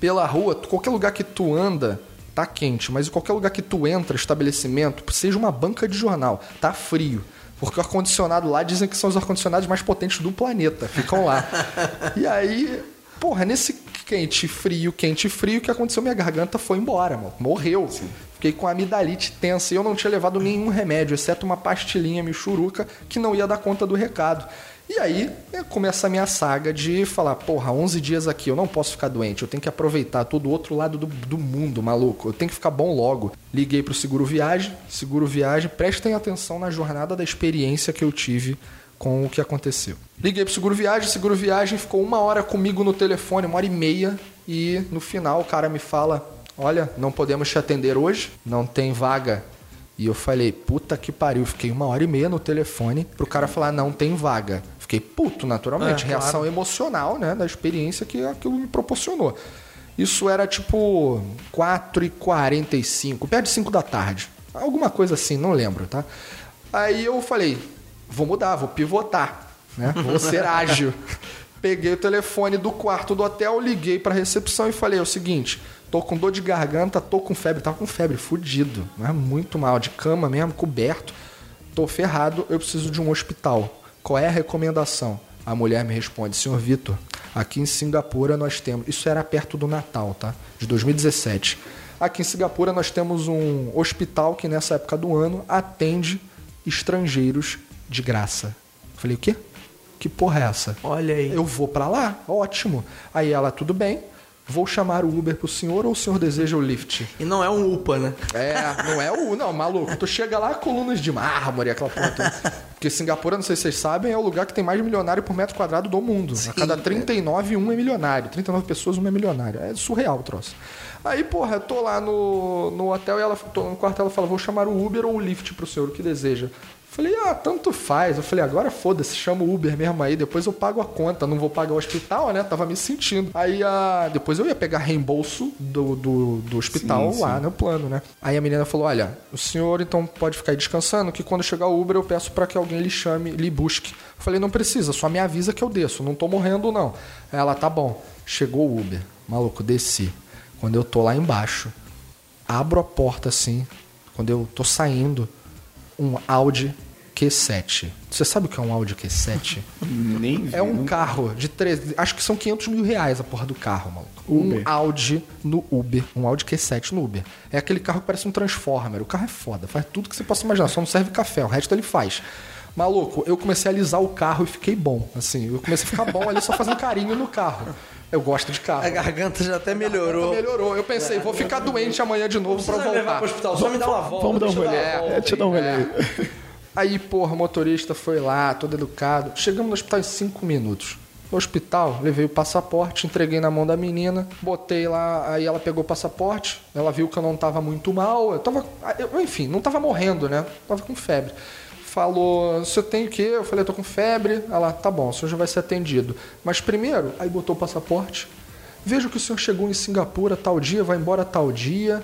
pela rua, qualquer lugar que tu anda, tá quente, mas em qualquer lugar que tu entra, estabelecimento, seja uma banca de jornal, tá frio. Porque o ar-condicionado lá dizem que são os ar-condicionados mais potentes do planeta. Ficam lá. e aí, porra, nesse quente, frio, quente, frio, o que aconteceu? Minha garganta foi embora, mano. Morreu. Sim. Fiquei com a amidalite tensa e eu não tinha levado nenhum remédio, exceto uma pastilhinha michuruca que não ia dar conta do recado. E aí né, começa a minha saga de falar, porra, 11 dias aqui, eu não posso ficar doente, eu tenho que aproveitar todo o outro lado do, do mundo, maluco, eu tenho que ficar bom logo. Liguei pro Seguro Viagem, Seguro Viagem, prestem atenção na jornada da experiência que eu tive com o que aconteceu. Liguei pro Seguro Viagem, Seguro Viagem ficou uma hora comigo no telefone, uma hora e meia, e no final o cara me fala, olha, não podemos te atender hoje, não tem vaga e eu falei, puta que pariu, fiquei uma hora e meia no telefone pro cara falar, não tem vaga. Fiquei puto, naturalmente. É, Reação claro. emocional, né? Da experiência que aquilo me proporcionou. Isso era tipo 4h45, perto de 5 da tarde. Alguma coisa assim, não lembro, tá? Aí eu falei, vou mudar, vou pivotar, né? Vou ser ágil. Peguei o telefone do quarto do hotel, liguei pra recepção e falei: é o seguinte, tô com dor de garganta, tô com febre, tava com febre, fudido, né? muito mal, de cama mesmo, coberto, tô ferrado, eu preciso de um hospital. Qual é a recomendação? A mulher me responde, senhor Vitor, aqui em Singapura nós temos. Isso era perto do Natal, tá? De 2017. Aqui em Singapura nós temos um hospital que nessa época do ano atende estrangeiros de graça. Falei, o quê? Que porra é essa?
Olha aí.
Eu vou para lá, ótimo. Aí ela, tudo bem Vou chamar o Uber pro senhor ou o senhor deseja o lift?
E não é um UPA, né?
É, não é o. Não, maluco. Tu chega lá, colunas de mármore, aquela porra. Porque Singapura, não sei se vocês sabem, é o lugar que tem mais milionário por metro quadrado do mundo. Sim, a cada 39, um é milionário. 39 pessoas, um é milionário. É surreal o troço. Aí, porra, eu tô lá no, no hotel e ela, tô no quarto ela fala: vou chamar o Uber ou o lift pro senhor, o que deseja? Falei, ah, tanto faz. Eu falei, agora foda-se, chama o Uber mesmo aí, depois eu pago a conta, não vou pagar o hospital, né? Tava me sentindo. Aí ah, depois eu ia pegar reembolso do, do, do hospital sim, lá sim. no plano, né? Aí a menina falou: olha, o senhor então pode ficar aí descansando, que quando chegar o Uber eu peço para que alguém lhe chame, lhe busque. Eu falei, não precisa, só me avisa que eu desço, não tô morrendo não. Ela, tá bom. Chegou o Uber, maluco, desci. Quando eu tô lá embaixo, abro a porta assim, quando eu tô saindo, um Audi Q7. Você sabe o que é um Audi Q7?
Nem vi,
É um carro de 13. Acho que são 500 mil reais a porra do carro, maluco. Uber. Um Audi no Uber. Um Audi Q7 no Uber. É aquele carro que parece um Transformer. O carro é foda, faz tudo que você possa imaginar. Só não serve café, o resto ele faz. Maluco, eu comecei a alisar o carro e fiquei bom. Assim, eu comecei a ficar bom ali só fazendo carinho no carro. Eu gosto de carro.
A garganta já até melhorou.
melhorou. Eu pensei, vou ficar doente amanhã de novo para voltar.
levar pro hospital, só me dá uma volta.
Vamos dar um rolê. É, deixa eu dar um rolê. É.
Aí, porra, o motorista foi lá, todo educado. Chegamos no hospital em cinco minutos. No hospital, levei o passaporte, entreguei na mão da menina, botei lá, aí ela pegou o passaporte, ela viu que eu não estava muito mal, eu tava, eu, enfim, não estava morrendo, né? Tava com febre. Falou, você tem o quê? Eu falei, eu tô com febre. Ela, tá bom, o senhor já vai ser atendido. Mas primeiro, aí botou o passaporte. Vejo que o senhor chegou em Singapura tal dia, vai embora tal dia.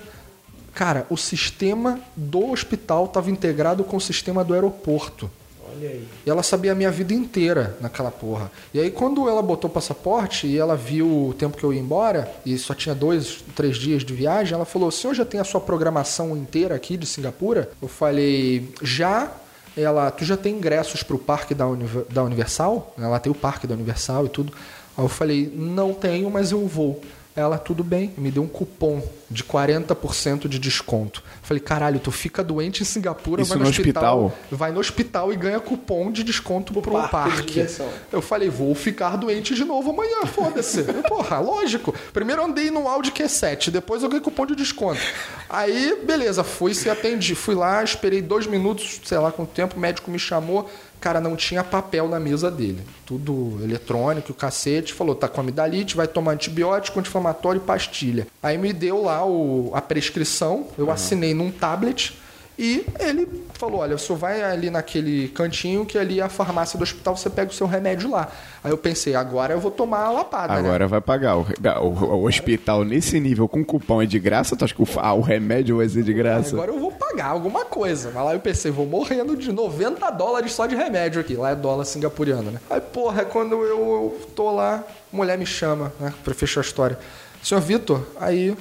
Cara, o sistema do hospital estava integrado com o sistema do aeroporto.
Olha aí.
E ela sabia a minha vida inteira naquela porra. E aí, quando ela botou o passaporte e ela viu o tempo que eu ia embora, e só tinha dois, três dias de viagem, ela falou: O senhor já tem a sua programação inteira aqui de Singapura? Eu falei: Já. Ela, tu já tem ingressos para o parque da, da Universal? Ela tem o parque da Universal e tudo. Aí eu falei: Não tenho, mas eu vou. Ela, tudo bem, me deu um cupom de 40% de desconto. Falei, caralho, tu fica doente em Singapura,
Isso
vai no,
no
hospital,
hospital?
vai no hospital e ganha cupom de desconto pro
Parque
parque. Eu falei, vou ficar doente de novo amanhã, foda-se. Porra, lógico. Primeiro eu andei no Audi Q7, depois eu ganhei cupom de desconto. Aí, beleza, fui se atendi. Fui lá, esperei dois minutos, sei lá quanto tempo, o médico me chamou. Cara, não tinha papel na mesa dele. Tudo eletrônico, o cacete. Falou, tá com amidalite, vai tomar antibiótico, anti-inflamatório e pastilha. Aí me deu lá o- a prescrição, eu assinei num tablet. E ele falou: Olha, o senhor vai ali naquele cantinho que ali é a farmácia do hospital, você pega o seu remédio lá. Aí eu pensei: agora eu vou tomar a lapada, né?
Agora vai pagar. O, o- o hospital nesse nível com cupom é de graça? Tu acha que o, ah, o remédio vai ser de graça?
Agora eu vou pagar alguma coisa. Mas lá eu pensei, vou morrendo de 90 dólares só de remédio aqui. Lá é dólar singapuriano, né? Aí, porra, é quando eu, eu tô lá, mulher me chama, né? Pra fechar a história. Senhor Vitor, aí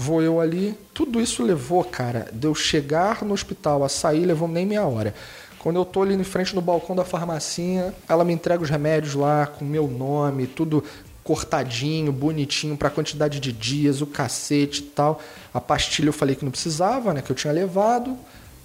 vou eu ali. Tudo isso levou, cara, de eu chegar no hospital a sair, levou nem meia hora. Quando eu tô ali em frente no balcão da farmacinha, ela me entrega os remédios lá com meu nome, tudo cortadinho, bonitinho, pra quantidade de dias, o cacete e tal. A pastilha eu falei que não precisava, né? Que eu tinha levado.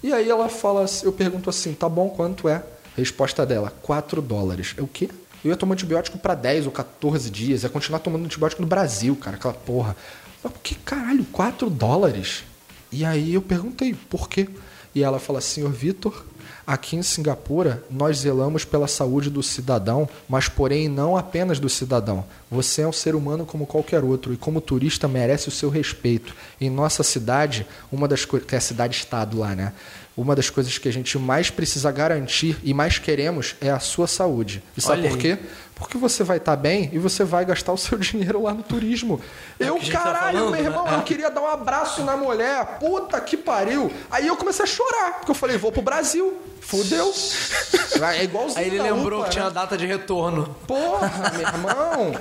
E aí ela fala, eu pergunto assim, tá bom, quanto é? Resposta dela, 4 dólares. É o quê? Eu ia tomar antibiótico pra 10 ou 14 dias, ia continuar tomando antibiótico no Brasil, cara, aquela porra. Eu, Por que caralho, 4 dólares? E aí eu perguntei, por quê? E ela fala, senhor Vitor, aqui em Singapura nós zelamos pela saúde do cidadão, mas porém não apenas do cidadão. Você é um ser humano como qualquer outro e como turista merece o seu respeito. Em nossa cidade, uma das coisas, que é a cidade-estado lá, né? Uma das coisas que a gente mais precisa garantir e mais queremos é a sua saúde. E sabe
Olha
por
aí.
quê? Porque você vai estar bem e você vai gastar o seu dinheiro lá no turismo.
É
eu,
a tá
caralho,
falando,
meu irmão,
né?
eu queria dar um abraço na mulher. Puta que pariu. Aí eu comecei a chorar, porque eu falei, vou pro Brasil. Fudeu. É igualzinho
Aí ele lembrou
UPA,
que tinha
né?
data de retorno.
Porra, meu irmão.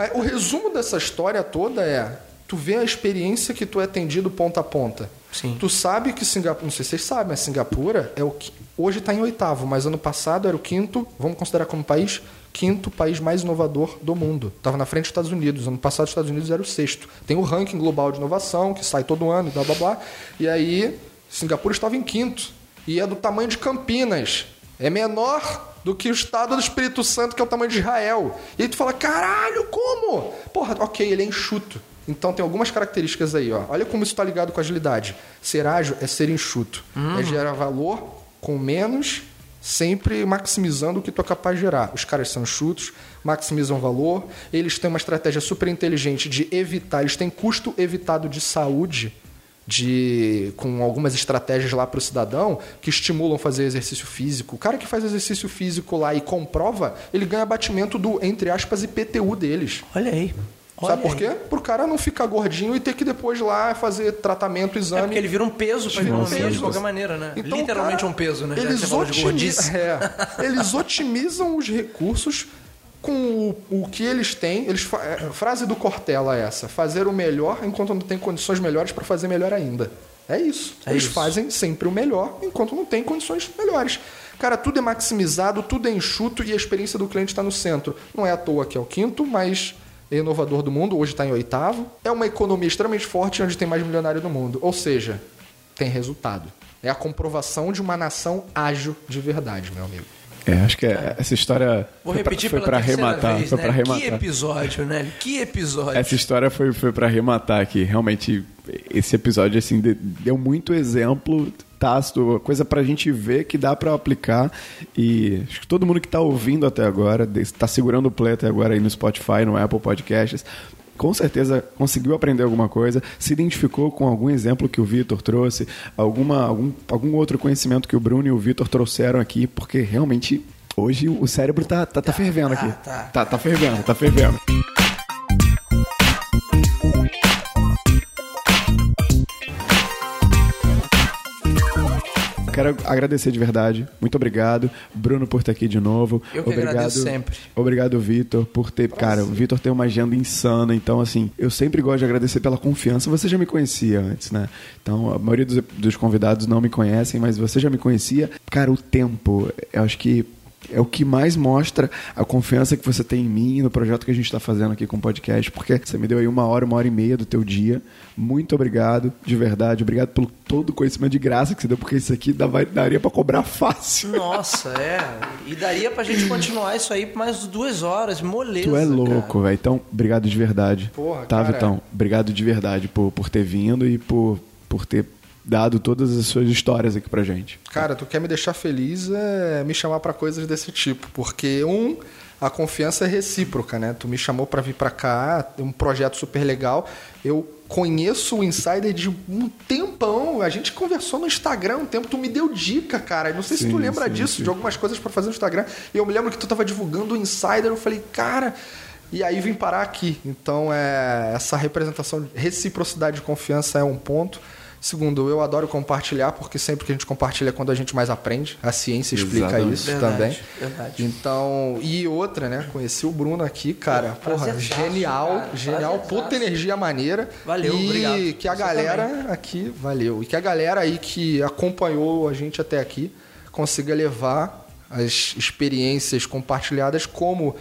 É, O resumo dessa história toda é: tu vê a experiência que tu é atendido ponta a ponta.
Sim.
Tu sabe que Singapura, não sei se vocês sabem, mas Singapura é o que hoje está em oitavo, mas ano passado era o quinto, vamos considerar como país, quinto país mais inovador do mundo. Tava na frente dos Estados Unidos. Ano passado os Estados Unidos era o sexto. Tem o ranking global de inovação que sai todo ano, blá blá blá. E aí Singapura estava em quinto e é do tamanho de Campinas. É menor do que o estado do Espírito Santo, que é o tamanho de Israel. E aí tu fala, caralho, como? Porra, ok, ele é enxuto. Então tem algumas características aí, ó. Olha como isso está ligado com agilidade. Ser ágil é ser enxuto. É gerar valor com menos, sempre maximizando o que tu é capaz de gerar. Os caras são enxutos, maximizam valor, eles têm uma estratégia super inteligente de evitar, eles têm custo evitado de saúde de com algumas estratégias lá para o cidadão que estimulam fazer exercício físico. O cara que faz exercício físico lá e comprova, ele ganha batimento do, entre aspas, IPTU deles.
Olha aí. Olha
Sabe por quê? Pro cara não ficar gordinho e ter que depois lá fazer tratamento,
É
exame.
porque ele vira um peso pra
Vira um
economia de
peso.
qualquer maneira, né?
Então,
Literalmente
cara,
um peso, né?
Eles,
você falou de
otimi-
gordice.
é, eles otimizam os recursos com o, o que eles têm. Eles fa- é, frase do Cortella é essa: fazer o melhor enquanto não tem condições melhores para fazer melhor ainda. É isso.
É
eles
isso.
fazem sempre o melhor enquanto não tem condições melhores. Cara, tudo é maximizado, tudo é enxuto e a experiência do cliente está no centro. Não é à toa que é o quinto, mas é inovador do mundo, hoje está em oitavo. É uma economia extremamente forte onde tem mais milionário do mundo. Ou seja, tem resultado. É a comprovação de uma nação ágil de verdade, meu amigo.
É, acho que é- essa história
Vou
foi pra-
repetir
foi
pela
pra
terceira
arrematar,
vez,
foi
né?
pra
Que
arrematar.
episódio, né? Que episódio.
Essa história foi, foi para arrematar aqui. Realmente, esse episódio assim de- deu muito exemplo tácito, coisa pra gente ver que dá pra aplicar. E acho que todo mundo que tá ouvindo até agora, está segurando o play até agora aí no Spotify, no Apple Podcasts, com certeza conseguiu aprender alguma coisa, se identificou com algum exemplo que o Vitor trouxe, alguma, algum, algum outro conhecimento que o Bruno e o Vitor trouxeram aqui, porque realmente hoje o cérebro tá, tá, tá fervendo aqui.
tá.
Tá, tá fervendo, tá fervendo. Quero agradecer de verdade. Muito obrigado, Bruno, por estar aqui de novo.
Eu que
obrigado,
agradeço sempre.
Obrigado, Vitor, por ter. Cara, o Vitor tem uma agenda insana, então, assim, eu sempre gosto de agradecer pela confiança. Você já me conhecia antes, né? Então, a maioria dos, dos convidados não me conhecem, mas você já me conhecia. Cara, o tempo, eu acho que é o que mais mostra a confiança que você tem em mim e no projeto que a gente está fazendo aqui com o podcast, porque você me deu aí uma hora, uma hora e meia do teu dia. Muito obrigado, de verdade. Obrigado pelo todo o conhecimento de graça que você deu, porque isso aqui daria para cobrar fácil.
Nossa, é. E daria pra gente continuar isso aí por mais duas horas, moleza.
Tu é louco, velho. Então, obrigado de verdade.
Porra,
tá,
cara.
Vitão? Obrigado de verdade por, por ter vindo e por, por ter dado todas as suas histórias aqui pra gente.
Cara, tu quer me deixar feliz é me chamar pra coisas desse tipo, porque um a confiança é recíproca, né? Tu me chamou pra vir pra cá, é um projeto super legal. Eu conheço o Insider de um tempão. A gente conversou no Instagram um tempo, tu me deu dica, cara. Não sei se
Sim,
tu lembra
sim,
disso,
sim.
de algumas coisas pra fazer no Instagram. E eu me lembro que tu tava divulgando o Insider, eu falei, cara, e aí vim parar aqui. Então, é, essa representação, de reciprocidade de confiança é um ponto. Segundo, eu adoro compartilhar, porque sempre que a gente compartilha é quando a gente mais aprende. A ciência explica
Exatamente.
isso
Verdade,
também.
verdade.
Então, e outra, né? Conheci o Bruno aqui, cara. Porra, genial,
cara,
genial. Puta energia maneira.
Valeu,
e
obrigado.
que a
Você
galera aqui, valeu. E que a galera aí que acompanhou a gente até aqui consiga levar as experiências compartilhadas como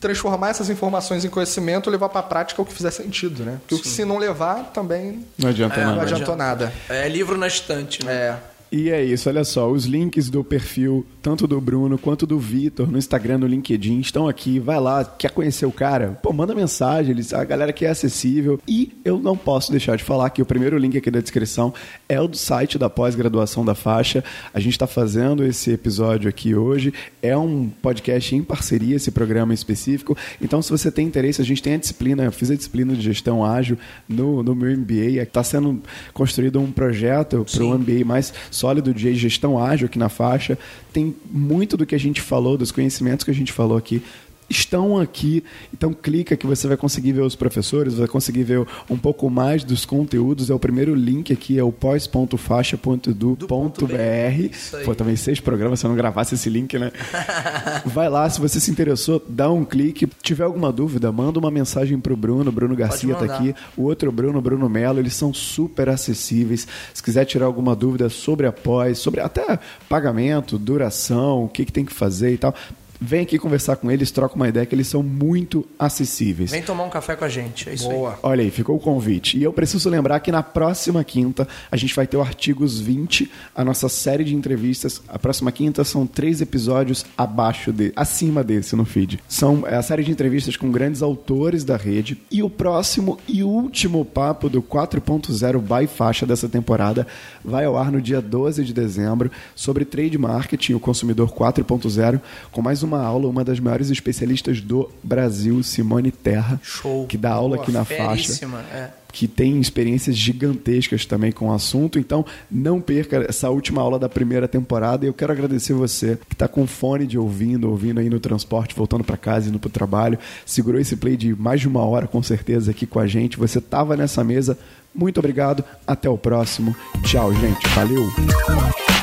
transformar essas informações em conhecimento e levar pra prática o que fizer sentido, né? Porque se não levar, também
Não adianta
É,
nada.
não adiantou nada.
É livro na estante, né?
É.
E é isso, olha só, os links do perfil, tanto do Bruno quanto do Vitor, no Instagram, no LinkedIn, estão aqui. Vai lá, quer conhecer o cara? Pô, manda mensagem, eles, a galera que é acessível. E eu não posso deixar de falar que o primeiro link aqui da descrição é o do site da pós-graduação da faixa. A gente está fazendo esse episódio aqui hoje. É um podcast em parceria, esse programa específico. Então, se você tem interesse, a gente tem a disciplina, eu fiz a disciplina de gestão ágil no, no meu MBA. Está sendo construído um projeto para o MBA mais sólido de gestão ágil aqui na faixa. Tem muito do que a gente falou, dos conhecimentos que a gente falou aqui. Estão aqui, então clica que você vai conseguir ver os professores, vai conseguir ver um pouco mais dos conteúdos. É o primeiro link aqui, é o pós.faixa.edu.br. Pô, também seis programas se eu não gravasse esse link, né? Vai lá, se você se interessou, dá um clique. Tiver alguma dúvida, manda uma mensagem pro Bruno. Bruno Garcia tá aqui. O outro Bruno, Bruno Melo, eles são super acessíveis. Se quiser tirar alguma dúvida sobre a pós, sobre até pagamento, duração, o que, que tem que fazer e tal, vem aqui conversar com eles, troca uma ideia que eles são muito acessíveis.
Vem tomar um café com a gente, é isso aí.
Boa.
Olha aí, ficou o convite. E eu preciso lembrar que na próxima quinta a gente vai ter o Artigos 20, a nossa série de entrevistas. A próxima quinta são três episódios abaixo de, acima desse no feed. São é, a série de entrevistas com grandes autores da rede. E o próximo e último papo do 4.0 by faixa dessa temporada vai ao ar no dia 12 de dezembro sobre trade marketing, o consumidor 4.0, com mais uma aula, uma das maiores especialistas do Brasil, Simone Terra,
Show.
que dá aula
Boa,
aqui na faixa
é.
que tem experiências gigantescas também com o assunto. Então, não perca essa última aula da primeira temporada. E eu quero agradecer você que está com fone de ouvindo, ouvindo aí no transporte, voltando para casa, indo para o trabalho. Segurou esse play de mais de uma hora, com certeza, aqui com a gente. Você estava nessa mesa. Muito obrigado. Até o próximo. Tchau, gente. Valeu.